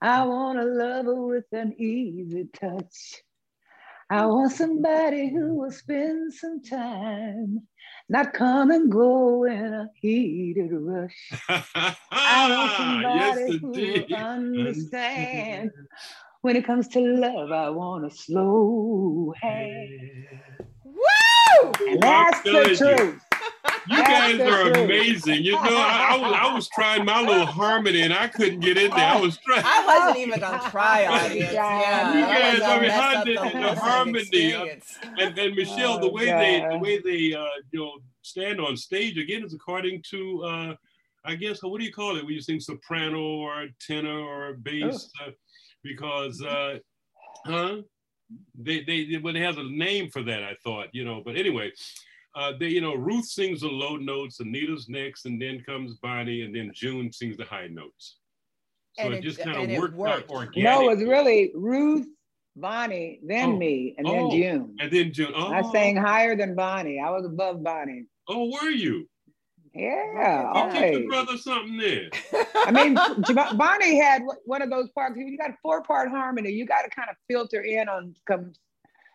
I want a lover with an easy touch. I want somebody who will spend some time, not come and go in a heated rush. I want somebody yes, who will understand when it comes to love, I want a slow hand. Woo! And that's the truth. You guys are amazing. You know, I, I, was I was trying my little harmony and I couldn't get in there. I was trying. I wasn't even gonna try audience. Yeah, you guys. I, mean, how did the, the harmony uh, and, and Michelle, oh, the way God. they the way they uh, you know stand on stage again is according to uh, I guess what do you call it when you sing soprano or tenor or bass? Oh. Because uh, huh? They they they would have a name for that. I thought you know, but anyway. Uh, they, you know, Ruth sings the low notes, Anita's next, and then comes Bonnie, and then June sings the high notes. So and it, it just kind of worked, worked. out organically. No, it was really Ruth, Bonnie, then oh. me, and then oh. June. And then June. Oh. I sang higher than Bonnie. I was above Bonnie. Oh, were you? Yeah, you teach your brother something there. I mean, Bonnie had one of those parts. You got four part harmony. You got to kind of filter in on come.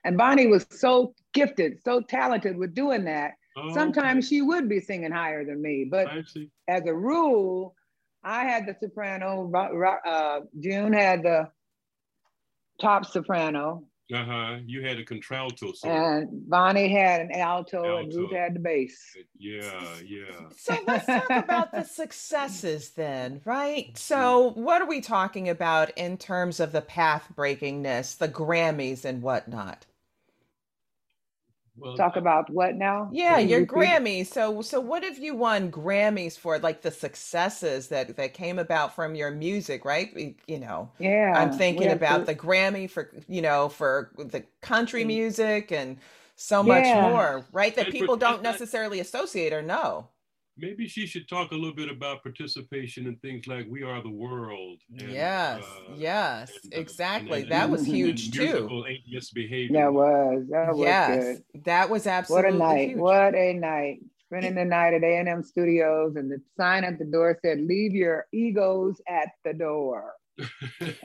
And Bonnie was so gifted, so talented with doing that. Oh, Sometimes okay. she would be singing higher than me, but as a rule, I had the soprano. Uh, June had the top soprano, uh huh. You had a contralto. So. And Bonnie had an alto, alto, and Ruth had the bass. Yeah, yeah. So let's talk about the successes then, right? So, what are we talking about in terms of the path breakingness, the Grammys, and whatnot? Well, Talk uh, about what now? Yeah, your Grammys. So, so what have you won Grammys for? Like the successes that that came about from your music, right? You know, yeah. I'm thinking about the Grammy for you know for the country mm. music and so much more, right? That people don't necessarily associate or know maybe she should talk a little bit about participation in things like We Are the World. And, yes, uh, yes, and, uh, exactly. And, that was huge too. Misbehavior. That was that was yes, good. That was absolutely what a night. Huge. What a night. Spending the night at A&M Studios, and the sign at the door said, "Leave your egos at the door."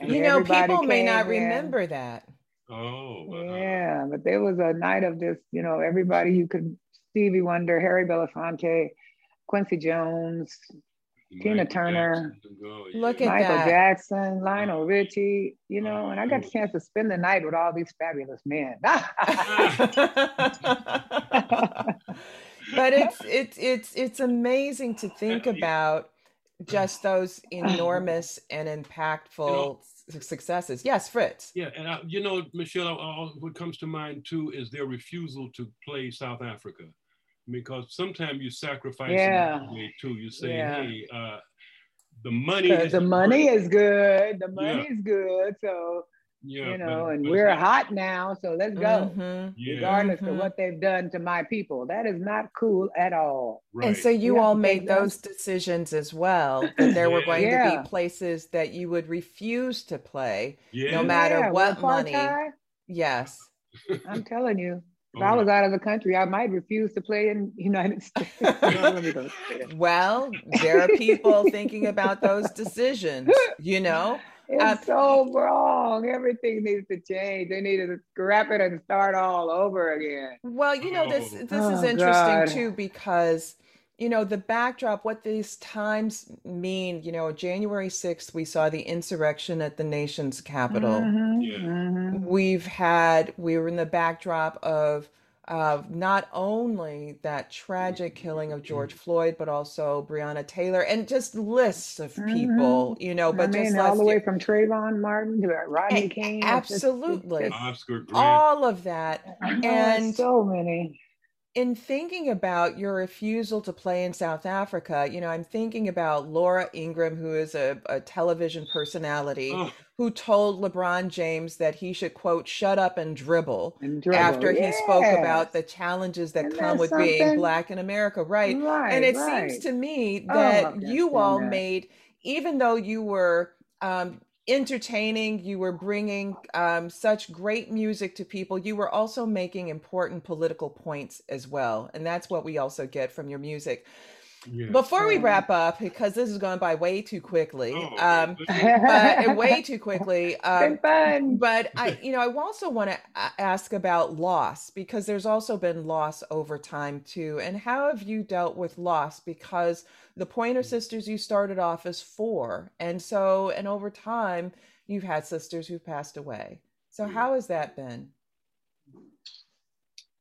you know, people may not in. remember that. Oh, yeah, but there was a night of just, you know, everybody you could Stevie Wonder, Harry Belafonte, Quincy Jones, Tina Turner, yeah. look at Michael that. Jackson, Lionel mm-hmm. Richie, you know, mm-hmm. and I got the chance to spend the night with all these fabulous men. but it's it's it's it's amazing to think about just those enormous and impactful you know, successes. Yes, Fritz. Yeah, and I, you know, Michelle, I, what comes to mind too is their refusal to play South Africa because sometimes you sacrifice yeah. way too. You say, yeah. hey, uh, the money is the money great. is good. The money yeah. is good. So yeah, you know, but, and but we're hot now, so let's go. Mm-hmm. Yeah. Regardless mm-hmm. of what they've done to my people. That is not cool at all. Right. And so you, you all made those decisions as well, that there were going to be places that you would refuse to play, no matter what money. Yes. I'm telling you. If I was out of the country, I might refuse to play in United States. well, there are people thinking about those decisions, you know. It's uh, so wrong. Everything needs to change. They need to scrap it and start all over again. Well, you know, this this oh, is interesting God. too because you know the backdrop what these times mean you know january 6th we saw the insurrection at the nation's capital mm-hmm, yeah. mm-hmm. we've had we were in the backdrop of uh, not only that tragic killing of George Floyd, but also Breonna Taylor, and just lists of mm-hmm. people, mm-hmm. you know. But I mean, all the way from Trayvon Martin to Rodney King, absolutely, all of that, and so many in thinking about your refusal to play in South Africa, you know, I'm thinking about Laura Ingraham, who is a, a television personality, oh. who told LeBron James that he should, quote, shut up and dribble, and dribble. after he spoke about the challenges that Isn't come that with something? being Black in America. Right. right and it right. seems to me oh, that oh, you all made, even though you were um, entertaining you were bringing um, such great music to people. You were also making important political points as well and that's what we also get from your music Yes. Before we wrap up, because this is going by way too quickly, oh, um, but way too quickly. Um, fun. But I, you know, I also want to ask about loss because there's also been loss over time too. And how have you dealt with loss? Because the Pointer mm. Sisters, you started off as four, and so and over time, you've had sisters who've passed away. So how has that been?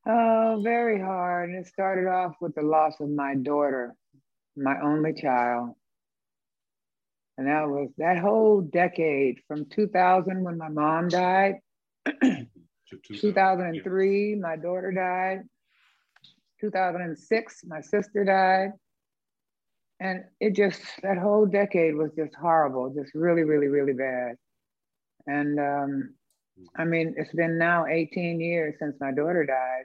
Oh, very hard. And it started off with the loss of my daughter, my only child. And that was that whole decade from 2000 when my mom died, 2003, my daughter died, 2006, my sister died. And it just, that whole decade was just horrible, just really, really, really bad. And um, I mean, it's been now 18 years since my daughter died.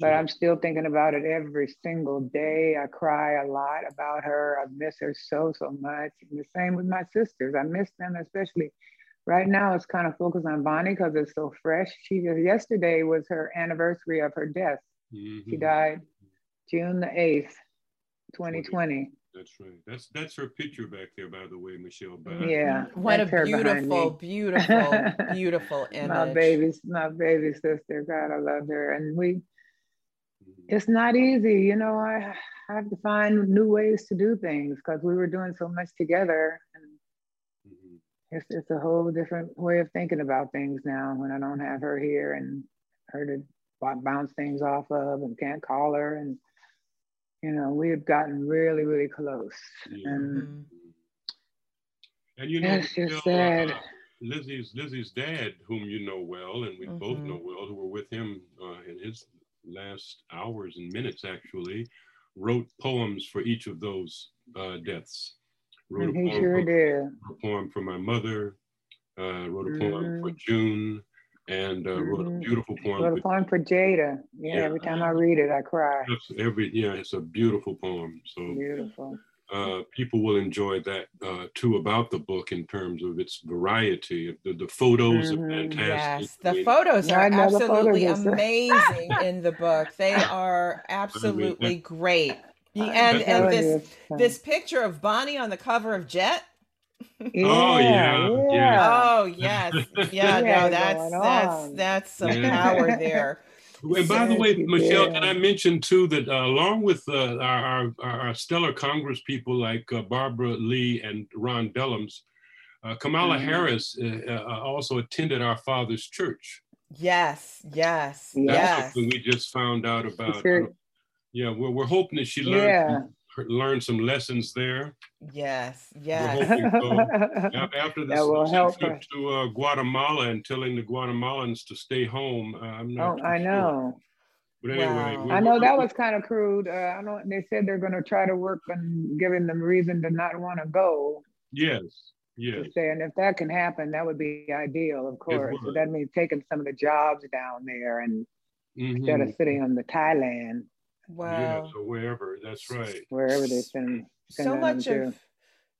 But I'm still thinking about it every single day. I cry a lot about her. I miss her so, so much. And the same with my sisters. I miss them, especially right now. It's kind of focused on Bonnie because it's so fresh. She just, yesterday was her anniversary of her death. Mm-hmm. She died June the 8th, 2020. That's right. That's that's her picture back there, by the way, Michelle. Yeah. What a beautiful, beautiful, beautiful image. My baby's my baby sister. God, I love her. And we mm-hmm. It's not easy, you know. I have to find new ways to do things because we were doing so much together. And mm-hmm. it's it's a whole different way of thinking about things now when I don't have her here and her to bounce things off of and can't call her and you know, we have gotten really, really close. Yeah. And, mm-hmm. and you know, it's just you know, sad. Uh, Lizzie's Lizzie's dad, whom you know well, and we mm-hmm. both know well, who were with him uh, in his last hours and minutes, actually, wrote poems for each of those uh, deaths. Wrote and a, poem sure for, a poem for my mother. Uh, wrote a poem mm-hmm. for June and uh, mm-hmm. wrote a mm-hmm. beautiful poem. Wrote a poem for Jada. Yeah, yeah, every time I read it, I cry. Every yeah, it's a beautiful poem. So beautiful. Uh, people will enjoy that uh, too about the book in terms of its variety. The, the photos mm-hmm. are fantastic. Yes, the photos are absolutely photos amazing in the book. They are absolutely I mean, great. And and this this picture of Bonnie on the cover of Jet yeah, oh yeah, yeah, Oh yes, yeah. no, that's that's that's some yeah. power there. And by the way, Michelle, can I mention too that uh, along with uh, our, our, our, stellar Congress people like uh, Barbara Lee and Ron Dellums, uh, Kamala mm-hmm. Harris uh, uh, also attended our father's church. Yes, yes, That's yes. we just found out about. Sure. yeah, we're, we're hoping that she learned yeah learn some lessons there. Yes, yes. After this that will help trip to uh, Guatemala and telling the Guatemalans to stay home, uh, I'm not. Oh, I know. But anyway, wow. I know that was kind of crude. Uh, I know they said they're going to try to work on giving them reason to not want to go. Yes. Yes. And if that can happen, that would be ideal, of course. So that means taking some of the jobs down there and mm-hmm. instead of sitting on the Thailand. Wow. Yeah, so wherever, that's right. Wherever they send. send so much of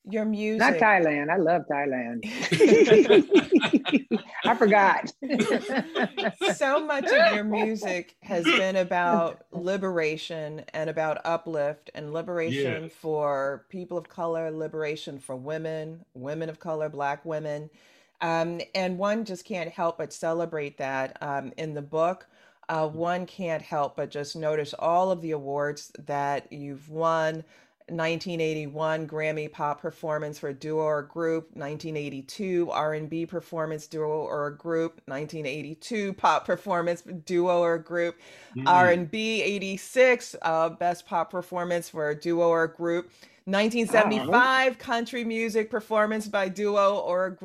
your music. Not Thailand. I love Thailand. I forgot. so much of your music has been about liberation and about uplift and liberation yes. for people of color, liberation for women, women of color, Black women. Um, and one just can't help but celebrate that um, in the book uh, one can't help but just notice all of the awards that you've won. 1981 Grammy Pop Performance for a Duo or Group, 1982 R&B Performance Duo or Group, 1982 Pop Performance Duo or Group, mm-hmm. R&B 86 uh, Best Pop Performance for a Duo or Group, 1975 Country Music Performance by Duo or a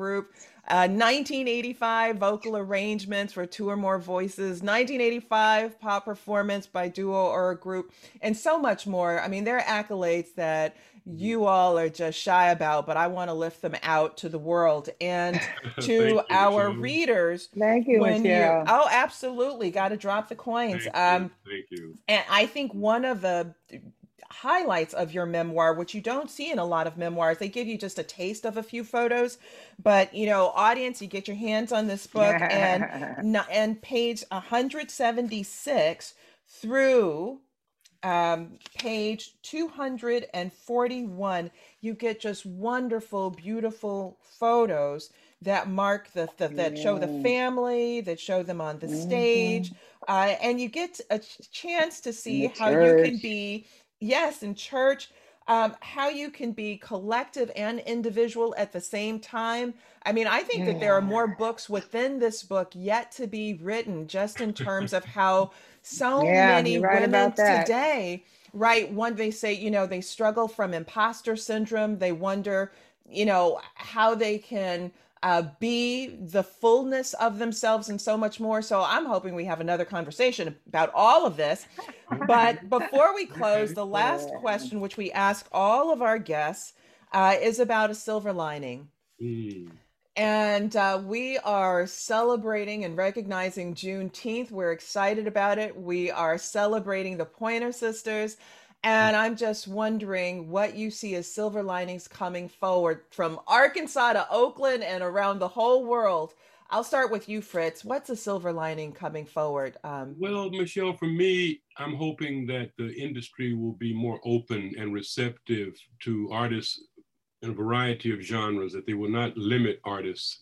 Group, 1985 uh, vocal arrangements for two or more voices, 1985 pop performance by duo or a group, and so much more. I mean, there are accolades that you all are just shy about, but I want to lift them out to the world and to our readers. Thank you, when Michelle. You, oh, absolutely. Got to drop the coins. Thank um, you. Thank you. And I think one of the highlights of your memoir, which you don't see in a lot of memoirs. They give you just a taste of a few photos, but you know, audience, you get your hands on this book and and page 176 through um, page 241, you get just wonderful, beautiful photos that mark the, the that show the family, that show them on the mm-hmm. stage, uh, and you get a chance to see how you can be yes in church um, how you can be collective and individual at the same time. I mean, I think yeah. that there are more books within this book yet to be written, just in terms of how so yeah, many right women today, right? One, they say, you know, they struggle from imposter syndrome. They wonder, you know, how they can uh, be the fullness of themselves and so much more. So I'm hoping we have another conversation about all of this. But before we close, the last question, which we ask all of our guests, uh, is about a silver lining. Mm. And uh, we are celebrating and recognizing Juneteenth. We're excited about it. We are celebrating the Pointer Sisters. And I'm just wondering what you see as silver linings coming forward from Arkansas to Oakland and around the whole world. I'll start with you, Fritz. What's a silver lining coming forward? Um, well, Michelle, for me, I'm hoping that the industry will be more open and receptive to artists in a variety of genres, that they will not limit artists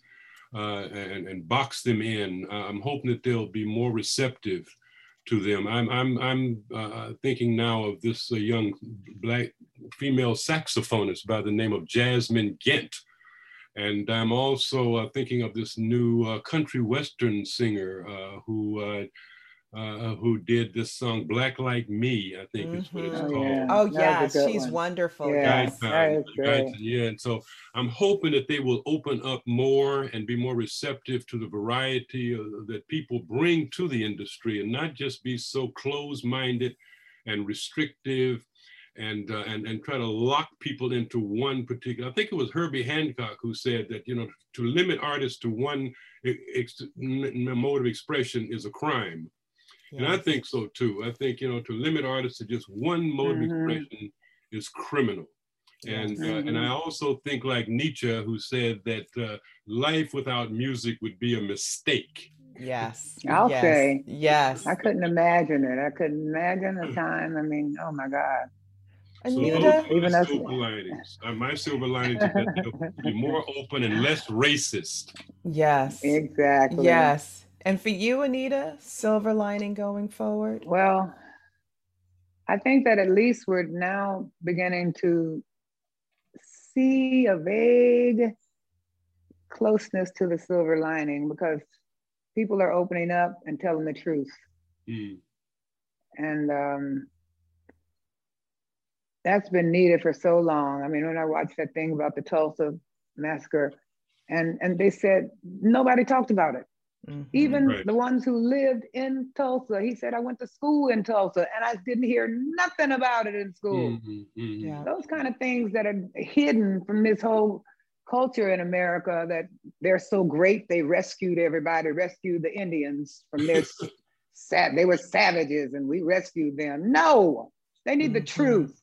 uh, and, and box them in. Uh, I'm hoping that they'll be more receptive to them. I'm I'm I'm uh, thinking now of this uh, young black female saxophonist by the name of Jazmin Ghent, and I'm also uh, thinking of this new uh, country western singer uh, who uh, uh, who did this song "Black Like Me." I think mm-hmm. is what it's mm-hmm. called. Yeah. Oh yeah, she's one. wonderful. Yeah, yes. yeah. And so I'm hoping that they will open up more and be more receptive to the variety of, that people bring to the industry, and not just be so close-minded and restrictive. And, uh, and and try to lock people into one particular. I think it was Herbie Hancock who said that you know to limit artists to one ex- mode of expression is a crime and I think so too. I think, you know, to limit artists to just one mode mm-hmm. of expression is criminal. And, mm-hmm. uh, and I also think like Nietzsche, who said that uh, life without music would be a mistake. Yes. I'll yes. say. Yes. I couldn't imagine it. I couldn't imagine a time. I mean, oh my God. Anita? So even silver linings. Uh, my silver linings is that be more open and less racist. Yes. Exactly. Yes. And for you, Anita, silver lining going forward? Well, I think that at least we're now beginning to see a vague closeness to the silver lining because people are opening up and telling the truth. Mm. And um, that's been needed for so long. I mean, when I watched that thing about the Tulsa massacre, and, and they said nobody talked about it. Mm-hmm. Even right. the ones who lived in Tulsa, he said, I went to school in Tulsa and I didn't hear nothing about it in school. Mm-hmm. Mm-hmm. Yeah. Those kind of things that are hidden from this whole culture in America that they're so great, they rescued everybody, rescued the Indians from their sad, they were savages and we rescued them. No, they need the mm-hmm. truth.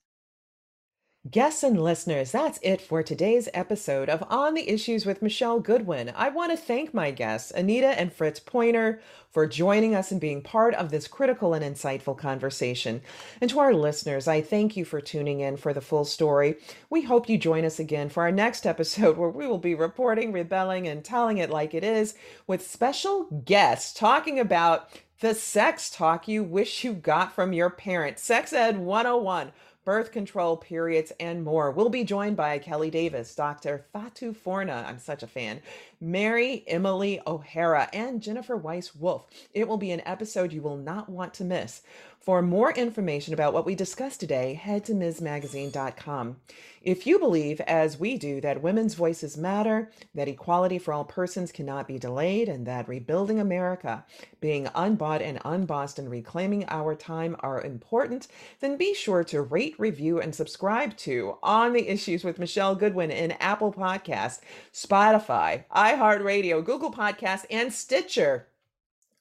Guests and listeners, that's it for today's episode of On the Issues with Michele Goodwin. I want to thank my guests, Anita and Fritz Pointer, for joining us and being part of this critical and insightful conversation. And to our listeners, I thank you for tuning in for the full story. We hope you join us again for our next episode where we will be reporting, rebelling, and telling it like it is with special guests talking about the sex talk you wish you got from your parents, Sex Ed 101 birth control, periods, and more. We'll be joined by Kelly Davis, Dr. Fatu Forna, I'm such a fan, Mary Emily O'Hara, and Jennifer Weiss Wolfe. It will be an episode you will not want to miss. For more information about what we discussed today, head to MsMagazine.com. If you believe, as we do, that women's voices matter, that equality for all persons cannot be delayed, and that rebuilding America, being unbought and unbossed, and reclaiming our time are important, then be sure to rate, review, and subscribe to On the Issues with Michele Goodwin in Apple Podcasts, Spotify, iHeartRadio, Google Podcasts, and Stitcher.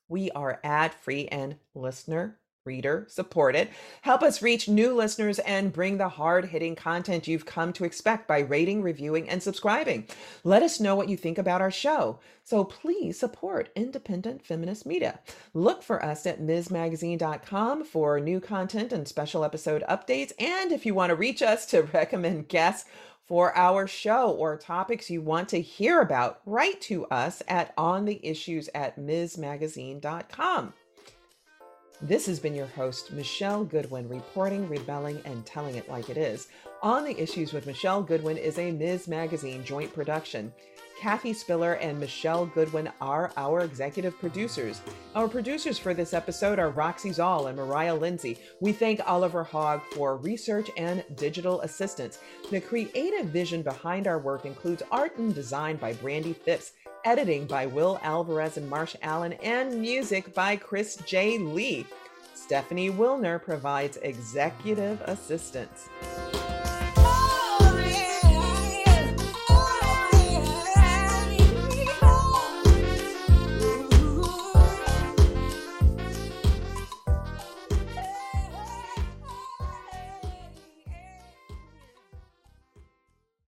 We are ad free and listener reader supported. Help us reach new listeners and bring the hard hitting content you've come to expect by rating, reviewing, and subscribing. Let us know what you think about our show. So please support independent feminist media. Look for us at MsMagazine.com for new content and special episode updates. And if you want to reach us to recommend guests, for our show or topics you want to hear about, write to us at ontheissues at msmagazine.com. This has been your host, Michele Goodwin, reporting, rebelling, and telling it like it is. On the Issues with Michele Goodwin is a Ms. Magazine joint production. Kathy Spillar and Michelle Goodwin are our executive producers. Our producers for this episode are Roxy Szal and Mariah Lindsay. We thank Oliver Hogg for research and digital assistance. The creative vision behind our work includes art and design by Brandy Phipps, editing by Will Alvarez and Marsh Allen, and music by Chris J. Lee. Stephanie Wilner provides executive assistance.